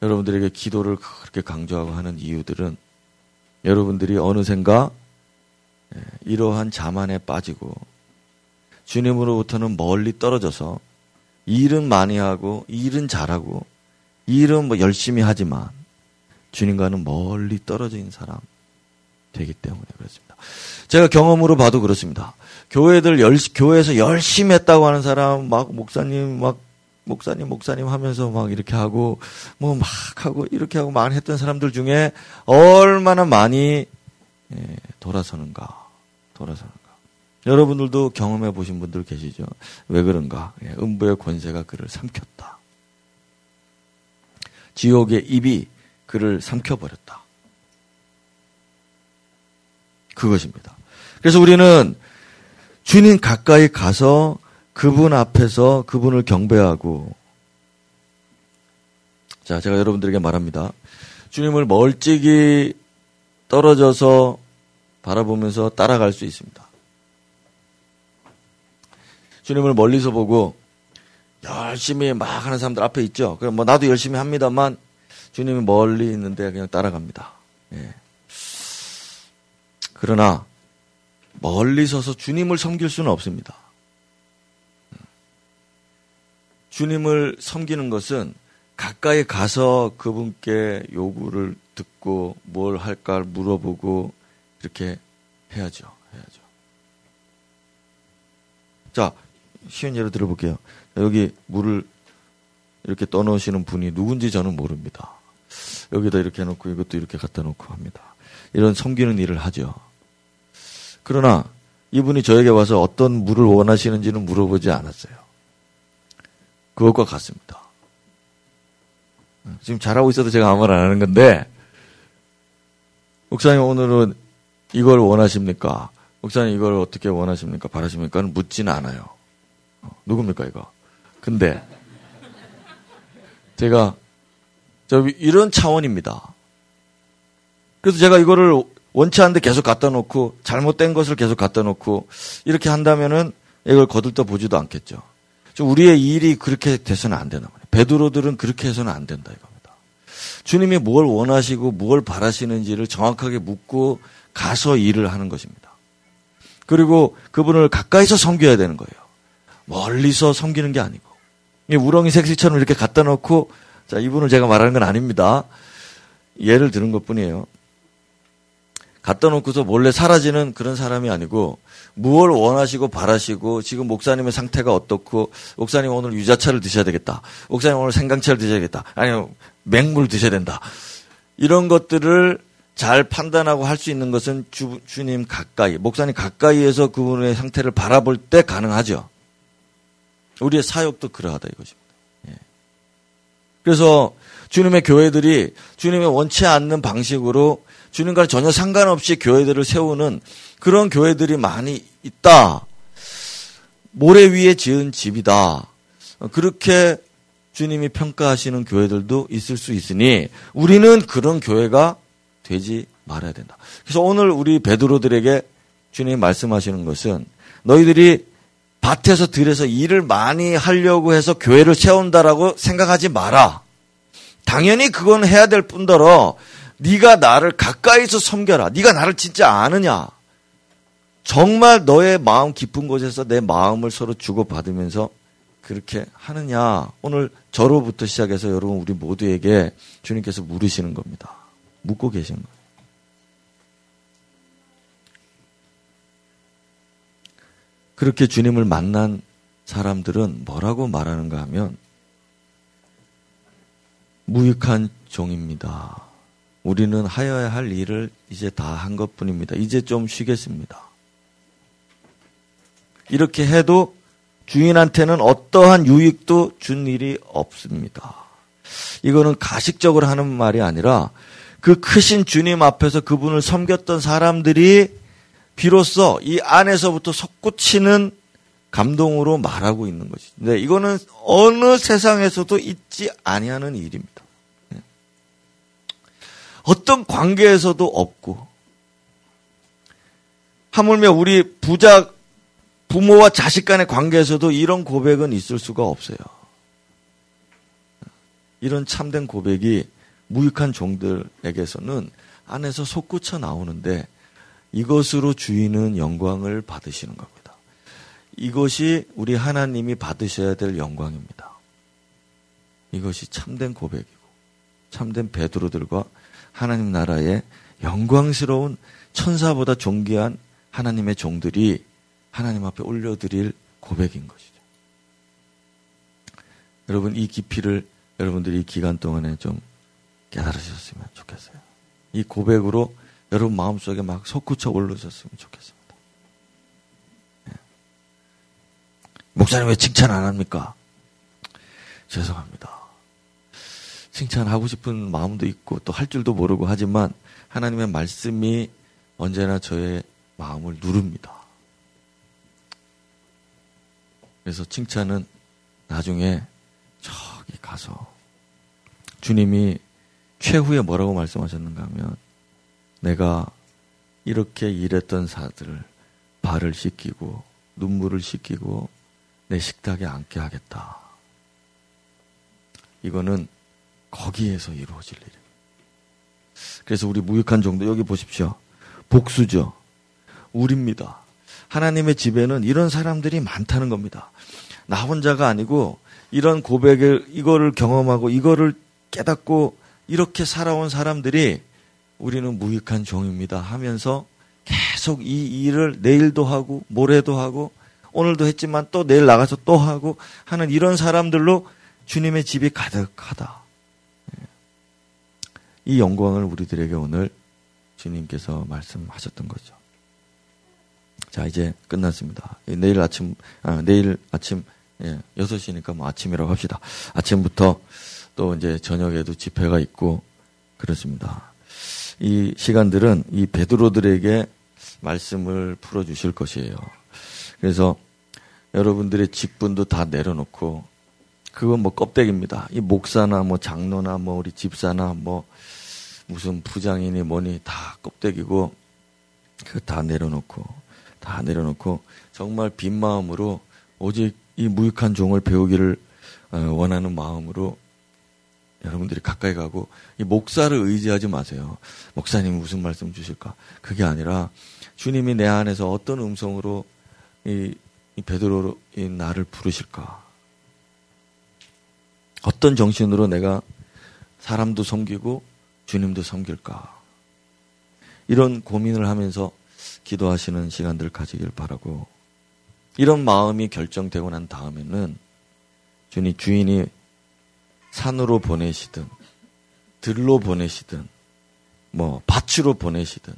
여러분들에게 기도를 그렇게 강조하고 하는 이유들은 여러분들이 어느샌가 예, 이러한 자만에 빠지고 주님으로부터는 멀리 떨어져서 일은 많이 하고 일은 잘하고 일은 뭐 열심히 하지만 주님과는 멀리 있는 사람 되기 때문에 그렇습니다. 제가 경험으로 봐도 그렇습니다. 교회들 열, 교회에서 열심히 했다고 하는 사람 막 목사님 막 목사님, 목사님 하면서 막 이렇게 하고, 뭐 막 하고, 이렇게 하고 많이 했던 사람들 중에 얼마나 많이 예, 돌아서는가, 돌아서는가. 여러분들도 경험해 보신 분들 계시죠? 왜 그런가? 예, 음부의 권세가 그를 삼켰다. 지옥의 입이 그를 삼켜버렸다. 그것입니다. 그래서 우리는 주님 가까이 가서 그분 앞에서 그분을 경배하고 자, 제가 여러분들에게 말합니다. 주님을 멀찍이 떨어져서 바라보면서 따라갈 수 있습니다. 주님을 멀리서 보고 열심히 막 하는 사람들 앞에 있죠. 그럼 뭐 나도 열심히 합니다만 주님이 멀리 있는데 그냥 따라갑니다. 예. 그러나 멀리 서서 주님을 섬길 수는 없습니다. 주님을 섬기는 것은 가까이 가서 그분께 요구를 듣고 뭘 할까 물어보고 이렇게 해야죠. 해야죠. 자, 쉬운 예를 들어볼게요. 여기 물을 이렇게 떠놓으시는 분이 누군지 저는 모릅니다. 여기다 이렇게 해놓고 이것도 이렇게 갖다 놓고 합니다. 이런 섬기는 일을 하죠. 그러나 이분이 저에게 와서 어떤 물을 원하시는지는 물어보지 않았어요. 그것과 같습니다. 지금 잘하고 있어도 제가 아무 말 안 하는 건데, 목사님 오늘은 이걸 원하십니까? 목사님 이걸 어떻게 원하십니까? 바라십니까? 묻지는 않아요. 어, 누굽니까, 이거? 근데, 제가, 저 이런 차원입니다. 그래서 제가 이거를 원치 않는데 계속 갖다 놓고, 잘못된 것을 계속 갖다 놓고, 이렇게 한다면은 이걸 거들떠 보지도 않겠죠. 우리의 일이 그렇게 돼서는 안 되나 말이에요. 베드로들은 그렇게 해서는 안 된다 이겁니다. 주님이 뭘 원하시고 뭘 바라시는지를 정확하게 묻고 가서 일을 하는 것입니다. 그리고 그분을 가까이서 섬겨야 되는 거예요. 멀리서 섬기는 게 아니고. 우렁이 색시처럼 이렇게 갖다 놓고 자, 이분을 제가 말하는 건 아닙니다. 예를 드는 것 뿐이에요. 갖다 놓고서 몰래 사라지는 그런 사람이 아니고 무엇을 원하시고 바라시고 지금 목사님의 상태가 어떻고 목사님 오늘 유자차를 드셔야 되겠다. 목사님 오늘 생강차를 드셔야겠다. 아니면 맹물 드셔야 된다. 이런 것들을 잘 판단하고 할 수 있는 것은 주, 주님 가까이, 목사님 가까이에서 그분의 상태를 바라볼 때 가능하죠. 우리의 사역도 그러하다 이것입니다. 예. 그래서 주님의 교회들이 주님의 원치 않는 방식으로 주님과 전혀 상관없이 교회들을 세우는 그런 교회들이 많이 있다. 모래 위에 지은 집이다. 그렇게 주님이 평가하시는 교회들도 있을 수 있으니 우리는 그런 교회가 되지 말아야 된다. 그래서 오늘 우리 베드로들에게 주님이 말씀하시는 것은 너희들이 밭에서 들여서 일을 많이 하려고 해서 교회를 세운다라고 생각하지 마라. 당연히 그건 해야 될 뿐더러 네가 나를 가까이서 섬겨라. 네가 나를 진짜 아느냐? 정말 너의 마음 깊은 곳에서 내 마음을 서로 주고받으면서 그렇게 하느냐? 오늘 저로부터 시작해서 여러분 우리 모두에게 주님께서 물으시는 겁니다. 묻고 계신 거예요. 그렇게 주님을 만난 사람들은 뭐라고 말하는가 하면 무익한 종입니다. 우리는 하여야 할 일을 이제 다 한 것 뿐입니다. 이제 좀 쉬겠습니다. 이렇게 해도 주인한테는 어떠한 유익도 준 일이 없습니다. 이거는 가식적으로 하는 말이 아니라 그 크신 주님 앞에서 그분을 섬겼던 사람들이 비로소 이 안에서부터 솟구치는 감동으로 말하고 있는 것이죠. 네, 이거는 어느 세상에서도 있지 아니하는 일입니다. 어떤 관계에서도 없고 하물며 우리 부자 부모와 자식 간의 관계에서도 이런 고백은 있을 수가 없어요. 이런 참된 고백이 무익한 종들에게서는 안에서 솟구쳐 나오는데 이것으로 주인은 영광을 받으시는 겁니다. 이것이 우리 하나님이 받으셔야 될 영광입니다. 이것이 참된 고백이고 참된 베드로들과 하나님 나라의 영광스러운 천사보다 존귀한 하나님의 종들이 하나님 앞에 올려드릴 고백인 것이죠. 여러분 이 깊이를 여러분들이 이 기간 동안에 좀 깨달으셨으면 좋겠어요. 이 고백으로 여러분 마음속에 막 솟구쳐 올르셨으면 좋겠습니다. 네. 목사님 왜 칭찬 안 합니까? 죄송합니다. 칭찬하고 싶은 마음도 있고 또 할 줄도 모르고 하지만 하나님의 말씀이 언제나 저의 마음을 누릅니다. 그래서 칭찬은 나중에 저기 가서 주님이 최후에 뭐라고 말씀하셨는가 하면 내가 이렇게 일했던 사들을 발을 씻기고 눈물을 씻기고 내 식탁에 앉게 하겠다. 이거는 거기에서 이루어질 일입니다. 그래서 우리 무익한 정도 여기 보십시오. 복수죠. 우리입니다. 하나님의 집에는 이런 사람들이 많다는 겁니다. 나 혼자가 아니고 이런 고백을 이거를 경험하고 이거를 깨닫고 이렇게 살아온 사람들이 우리는 무익한 종입니다 하면서 계속 이 일을 내일도 하고 모레도 하고 오늘도 했지만 또 내일 나가서 또 하고 하는 이런 사람들로 주님의 집이 가득하다. 예. 이 영광을 우리들에게 오늘 주님께서 말씀하셨던 거죠. 자, 이제 끝났습니다. 내일 아침, 아, 내일 아침, 예, 6시니까 뭐 아침이라고 합시다. 아침부터 또 이제 저녁에도 집회가 있고, 그렇습니다. 이 시간들은 이 베드로들에게 말씀을 풀어 주실 것이에요. 그래서 여러분들의 직분도 다 내려놓고, 그건 뭐 껍데기입니다. 이 목사나 뭐 장로나 뭐 우리 집사나 뭐 무슨 부장이니 뭐니 다 껍데기고, 그 다 내려놓고, 다 내려놓고 정말 빈 마음으로 오직 이 무익한 종을 배우기를 어, 원하는 마음으로 여러분들이 가까이 가고 이 목사를 의지하지 마세요. 목사님 무슨 말씀 주실까? 그게 아니라 주님이 내 안에서 어떤 음성으로 이, 이 베드로 이 나를 부르실까? 어떤 정신으로 내가 사람도 섬기고 주님도 섬길까? 이런 고민을 하면서 기도하시는 시간들 가지길 바라고 이런 마음이 결정되고 난 다음에는 주님 주인이 산으로 보내시든 들로 보내시든 뭐 밭으로 보내시든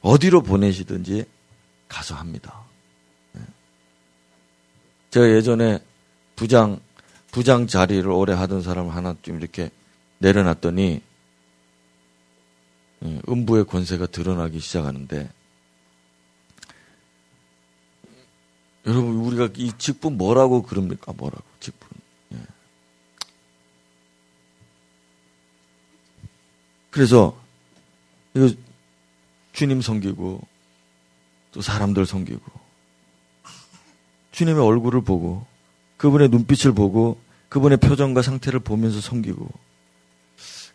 어디로 보내시든지 가서 합니다. 네. 제가 예전에 부장 부장 자리를 오래 하던 사람 하나 좀 이렇게 내려놨더니 예, 음부의 권세가 드러나기 시작하는데 여러분 우리가 이 직분 뭐라고 그럽니까? 뭐라고 직분? 예. 그래서 이거 주님 섬기고 또 사람들 섬기고 주님의 얼굴을 보고 그분의 눈빛을 보고 그분의 표정과 상태를 보면서 섬기고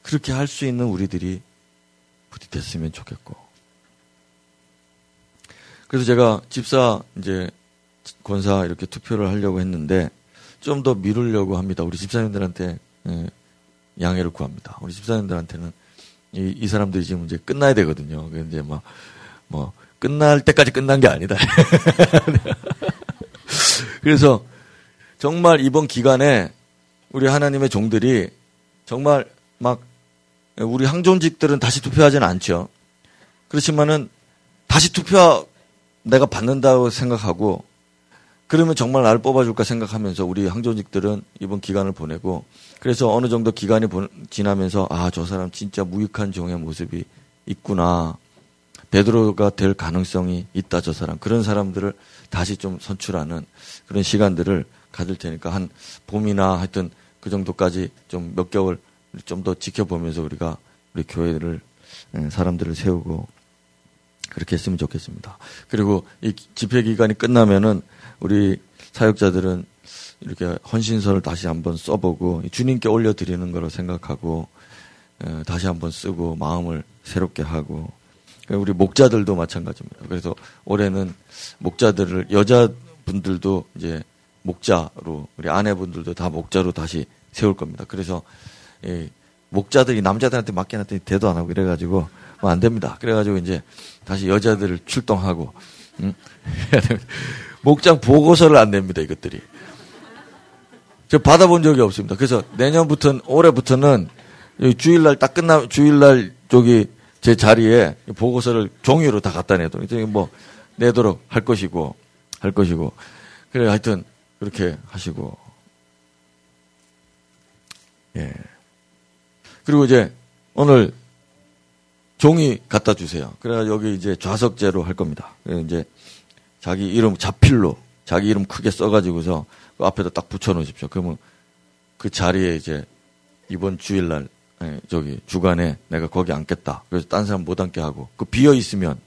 그렇게 할 수 있는 우리들이 부디 됐으면 좋겠고 그래서 제가 집사 이제 권사 이렇게 투표를 하려고 했는데 좀 더 미루려고 합니다. 우리 집사님들한테 예, 양해를 구합니다. 우리 집사님들한테는 이, 이 사람들이 지금 이제 끝나야 되거든요. 이제 뭐, 뭐, 끝날 때까지 끝난 게 아니다. 그래서 정말 이번 기간에 우리 하나님의 종들이 정말 막 우리 항존직들은 다시 투표하지는 않죠. 그렇지만은 다시 투표 내가 받는다고 생각하고 그러면 정말 나를 뽑아줄까 생각하면서 우리 항조직들은 이번 기간을 보내고 그래서 어느 정도 기간이 지나면서 아, 저 사람 진짜 무익한 종의 모습이 있구나. 베드로가 될 가능성이 있다, 저 사람. 그런 사람들을 다시 좀 선출하는 그런 시간들을 가질 테니까 한 봄이나 하여튼 그 정도까지 좀 몇 개월 좀 더 지켜보면서 우리가 우리 교회를 예, 사람들을 세우고 그렇게 했으면 좋겠습니다. 그리고 이 집회 기간이 끝나면은 우리 사역자들은 이렇게 헌신서를 다시 한번 써보고 주님께 올려드리는 거로 생각하고 어, 다시 한번 쓰고 마음을 새롭게 하고 우리 목자들도 마찬가지입니다. 그래서 올해는 목자들을 여자분들도 이제 목자로 우리 아내분들도 다 목자로 다시 세울 겁니다. 그래서 목자들이 남자들한테 맡겨놨더니 대도 안 하고 이래가지고 뭐 안 됩니다. 그래가지고 이제 다시 여자들을 출동하고 음? 목장 보고서를 안 냅니다, 이것들이. 저 받아본 적이 없습니다. 그래서 내년부터는, 올해부터는 주일날 딱 끝나, 주일날 저기 제 자리에 보고서를 종이로 다 갖다 내도록, 뭐, 내도록 할 것이고, 할 것이고. 그래, 하여튼, 그렇게 하시고. 예. 그리고 이제, 오늘 종이 갖다 주세요. 그래가 여기 이제 좌석제로 할 겁니다. 이제 자기 이름 자필로 자기 이름 크게 써가지고서 그 앞에다 딱 붙여놓으십시오. 그러면 그 자리에 이제 이번 주일날 예, 저기 주간에 내가 거기 앉겠다. 그래서 딴 사람 못 앉게 하고 그 비어 있으면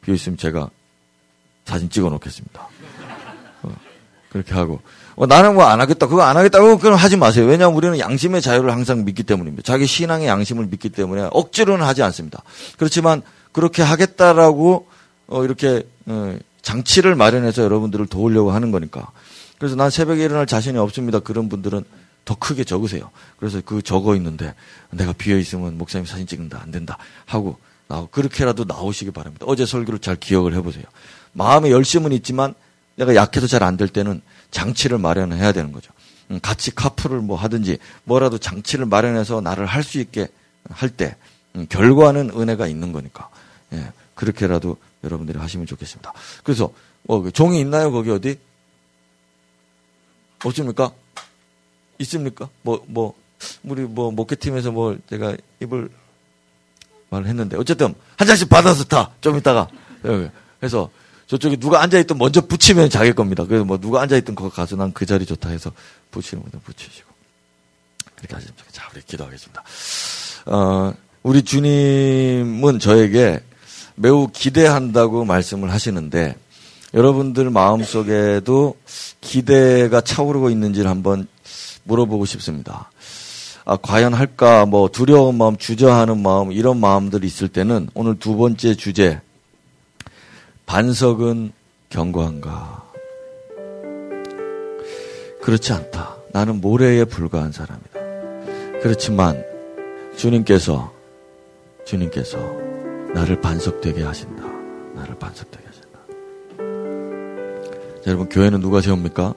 비어 있으면 제가 사진 찍어 놓겠습니다. 어, 그렇게 하고 어, 나는 뭐 안 하겠다. 그거 안 하겠다고 그럼 하지 마세요. 왜냐하면 우리는 양심의 자유를 항상 믿기 때문입니다. 자기 신앙의 양심을 믿기 때문에 억지로는 하지 않습니다. 그렇지만 그렇게 하겠다라고 어, 이렇게 어, 장치를 마련해서 여러분들을 도우려고 하는 거니까 그래서 난 새벽에 일어날 자신이 없습니다. 그런 분들은 더 크게 적으세요. 그래서 그 적어 있는데 내가 비어 있으면 목사님 사진 찍는다 안 된다 하고 나오 그렇게라도 나오시기 바랍니다. 어제 설교를 잘 기억을 해보세요. 마음에 열심은 있지만 내가 약해서 잘 안 될 때는 장치를 마련해야 되는 거죠. 음, 같이 카풀을 뭐 하든지 뭐라도 장치를 마련해서 나를 할 수 있게 할때 음, 결과는 은혜가 있는 거니까 예, 그렇게라도 여러분들이 하시면 좋겠습니다. 그래서 어, 종이 있나요 거기 어디? 없습니까? 있습니까? 뭐, 뭐, 우리 뭐, 목회팀에서 뭐, 제가 입을 말을 했는데, 어쨌든, 한 장씩 받아서 타! 좀 이따가. 그래서, 저쪽에 누가 앉아있던 먼저 붙이면 자기 겁니다. 그래서 뭐, 누가 앉아있던 거 가서 난 그 자리 좋다 해서 붙이는 분들 붙이시고. 그렇게 하시면 니다 자, 우리 기도하겠습니다. 어, 우리 주님은 저에게 매우 기대한다고 말씀을 하시는데, 여러분들 마음속에도 기대가 차오르고 있는지를 한번 물어보고 싶습니다. 아, 과연 할까, 뭐, 두려운 마음, 주저하는 마음, 이런 마음들이 있을 때는 오늘 두 번째 주제, 반석은 견고한가? 그렇지 않다. 나는 모래에 불과한 사람이다. 그렇지만, 주님께서, 주님께서 나를 반석되게 하신다. 나를 하신다. 자, 여러분, 교회는 누가 세웁니까?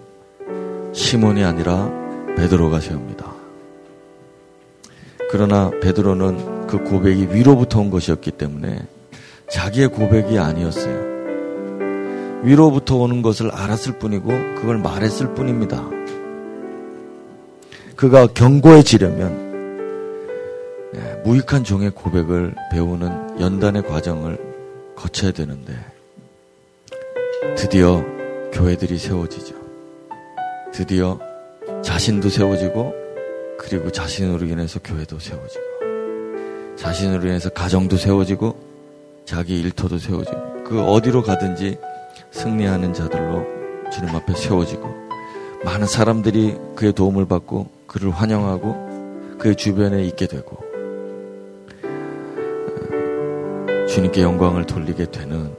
시몬이 아니라 베드로가 세웁니다. 그러나 베드로는 그 고백이 위로부터 온 것이었기 때문에 자기의 고백이 아니었어요. 위로부터 오는 것을 알았을 뿐이고 그걸 말했을 뿐입니다. 그가 견고해지려면 예, 무익한 종의 고백을 배우는 연단의 과정을 거쳐야 되는데 드디어 교회들이 세워지죠. 드디어 자신도 세워지고 그리고 자신으로 인해서 교회도 세워지고 자신으로 인해서 가정도 세워지고 자기 일터도 세워지고 그 어디로 가든지 승리하는 자들로 주님 앞에 세워지고 많은 사람들이 그의 도움을 받고 그를 환영하고 그의 주변에 있게 되고 주님께 영광을 돌리게 되는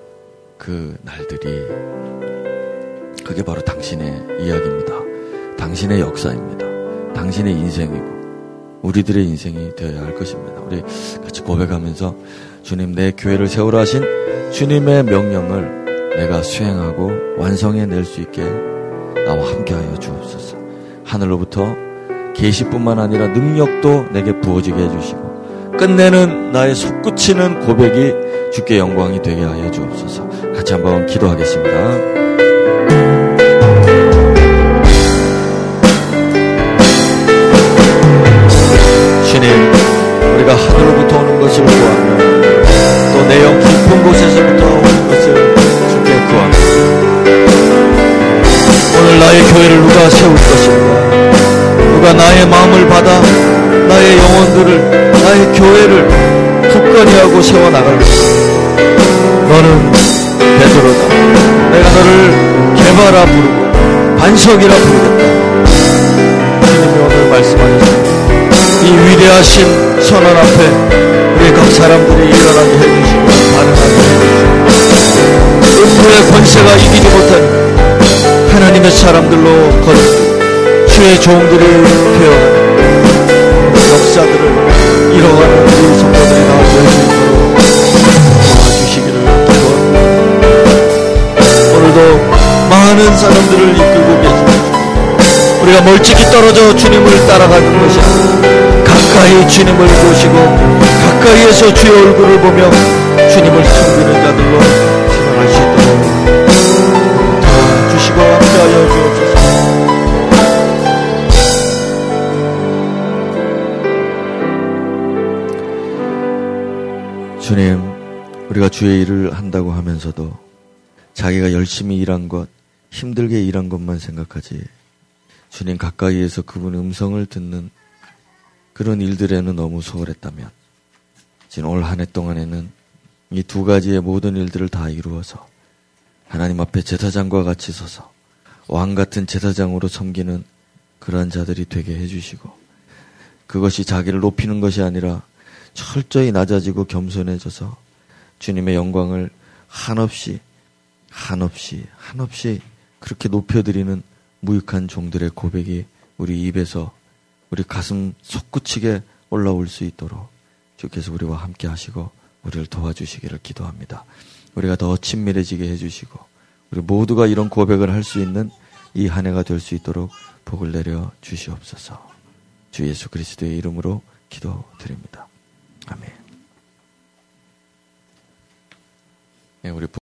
그 날들이 그게 바로 당신의 이야기입니다. 당신의 역사입니다. 당신의 인생이고 우리들의 인생이 되어야 할 것입니다. 우리 같이 고백하면서 주님 내 교회를 세우라 하신 주님의 명령을 내가 수행하고 완성해 낼 수 있게 나와 함께하여 주옵소서. 하늘로부터 계시뿐만 아니라 능력도 내게 부어지게 해주시고 끝내는 나의 솟구치는 고백이 주께 영광이 되게 하여 주옵소서. 같이 한번 기도하겠습니다. 우리가 하늘로부터 오는 것을 구하며 또 내 영 깊은 곳에서부터 오는 것을 주께 구합니다. 오늘 나의 교회를 누가 세울 것인가? 누가 나의 마음을 받아 나의 영혼들을 나의 교회를 굳건히 하고 세워나갈 것인가? 너는 베드로다. 내가 너를 개발아 부르고 반석이라 부르겠다. 주님이 오늘 말씀하셨습니다. 이 위대하신 선언 앞에 우리 각 사람들이 일어나게 해주시고 반응하게 해주시고 음부의 권세가 이기지 못한 하나님의 사람들로 거듭 주의 종들이 되어 역사들을 이뤄가는 우리 성도들이 나오게 해주시도록 도와주시기를 기도합니다. 오늘도 많은 사람들을 이끌고 계십니다. 우리가 멀찍이 떨어져 주님을 따라가는 것이 아니라 가까이 주님을 보시고 가까이에서 주의 얼굴을 보며 주님을 섬기는 자들로 살아갈 수 있도록 도와주시고 함께하여 주옵소서. 주님 우리가 주의 일을 한다고 하면서도 자기가 열심히 일한 것 힘들게 일한 것만 생각하지 주님 가까이에서 그분의 음성을 듣는 그런 일들에는 너무 소홀했다면 지금 올한 해 동안에는 이 두 가지의 모든 일들을 다 이루어서 하나님 앞에 제사장과 같이 서서 왕 같은 제사장으로 섬기는 그러한 자들이 되게 해주시고 그것이 자기를 높이는 것이 아니라 철저히 낮아지고 겸손해져서 주님의 영광을 한없이 한없이 한없이 그렇게 높여드리는 무익한 종들의 고백이 우리 입에서 우리 가슴 솟구치게 올라올 수 있도록 주께서 우리와 함께 하시고 우리를 도와주시기를 기도합니다. 우리가 더 친밀해지게 해주시고 우리 모두가 이런 고백을 할 수 있는 이 한 해가 될 수 있도록 복을 내려 주시옵소서. 주 예수 그리스도의 이름으로 기도드립니다. 아멘. 네, 우리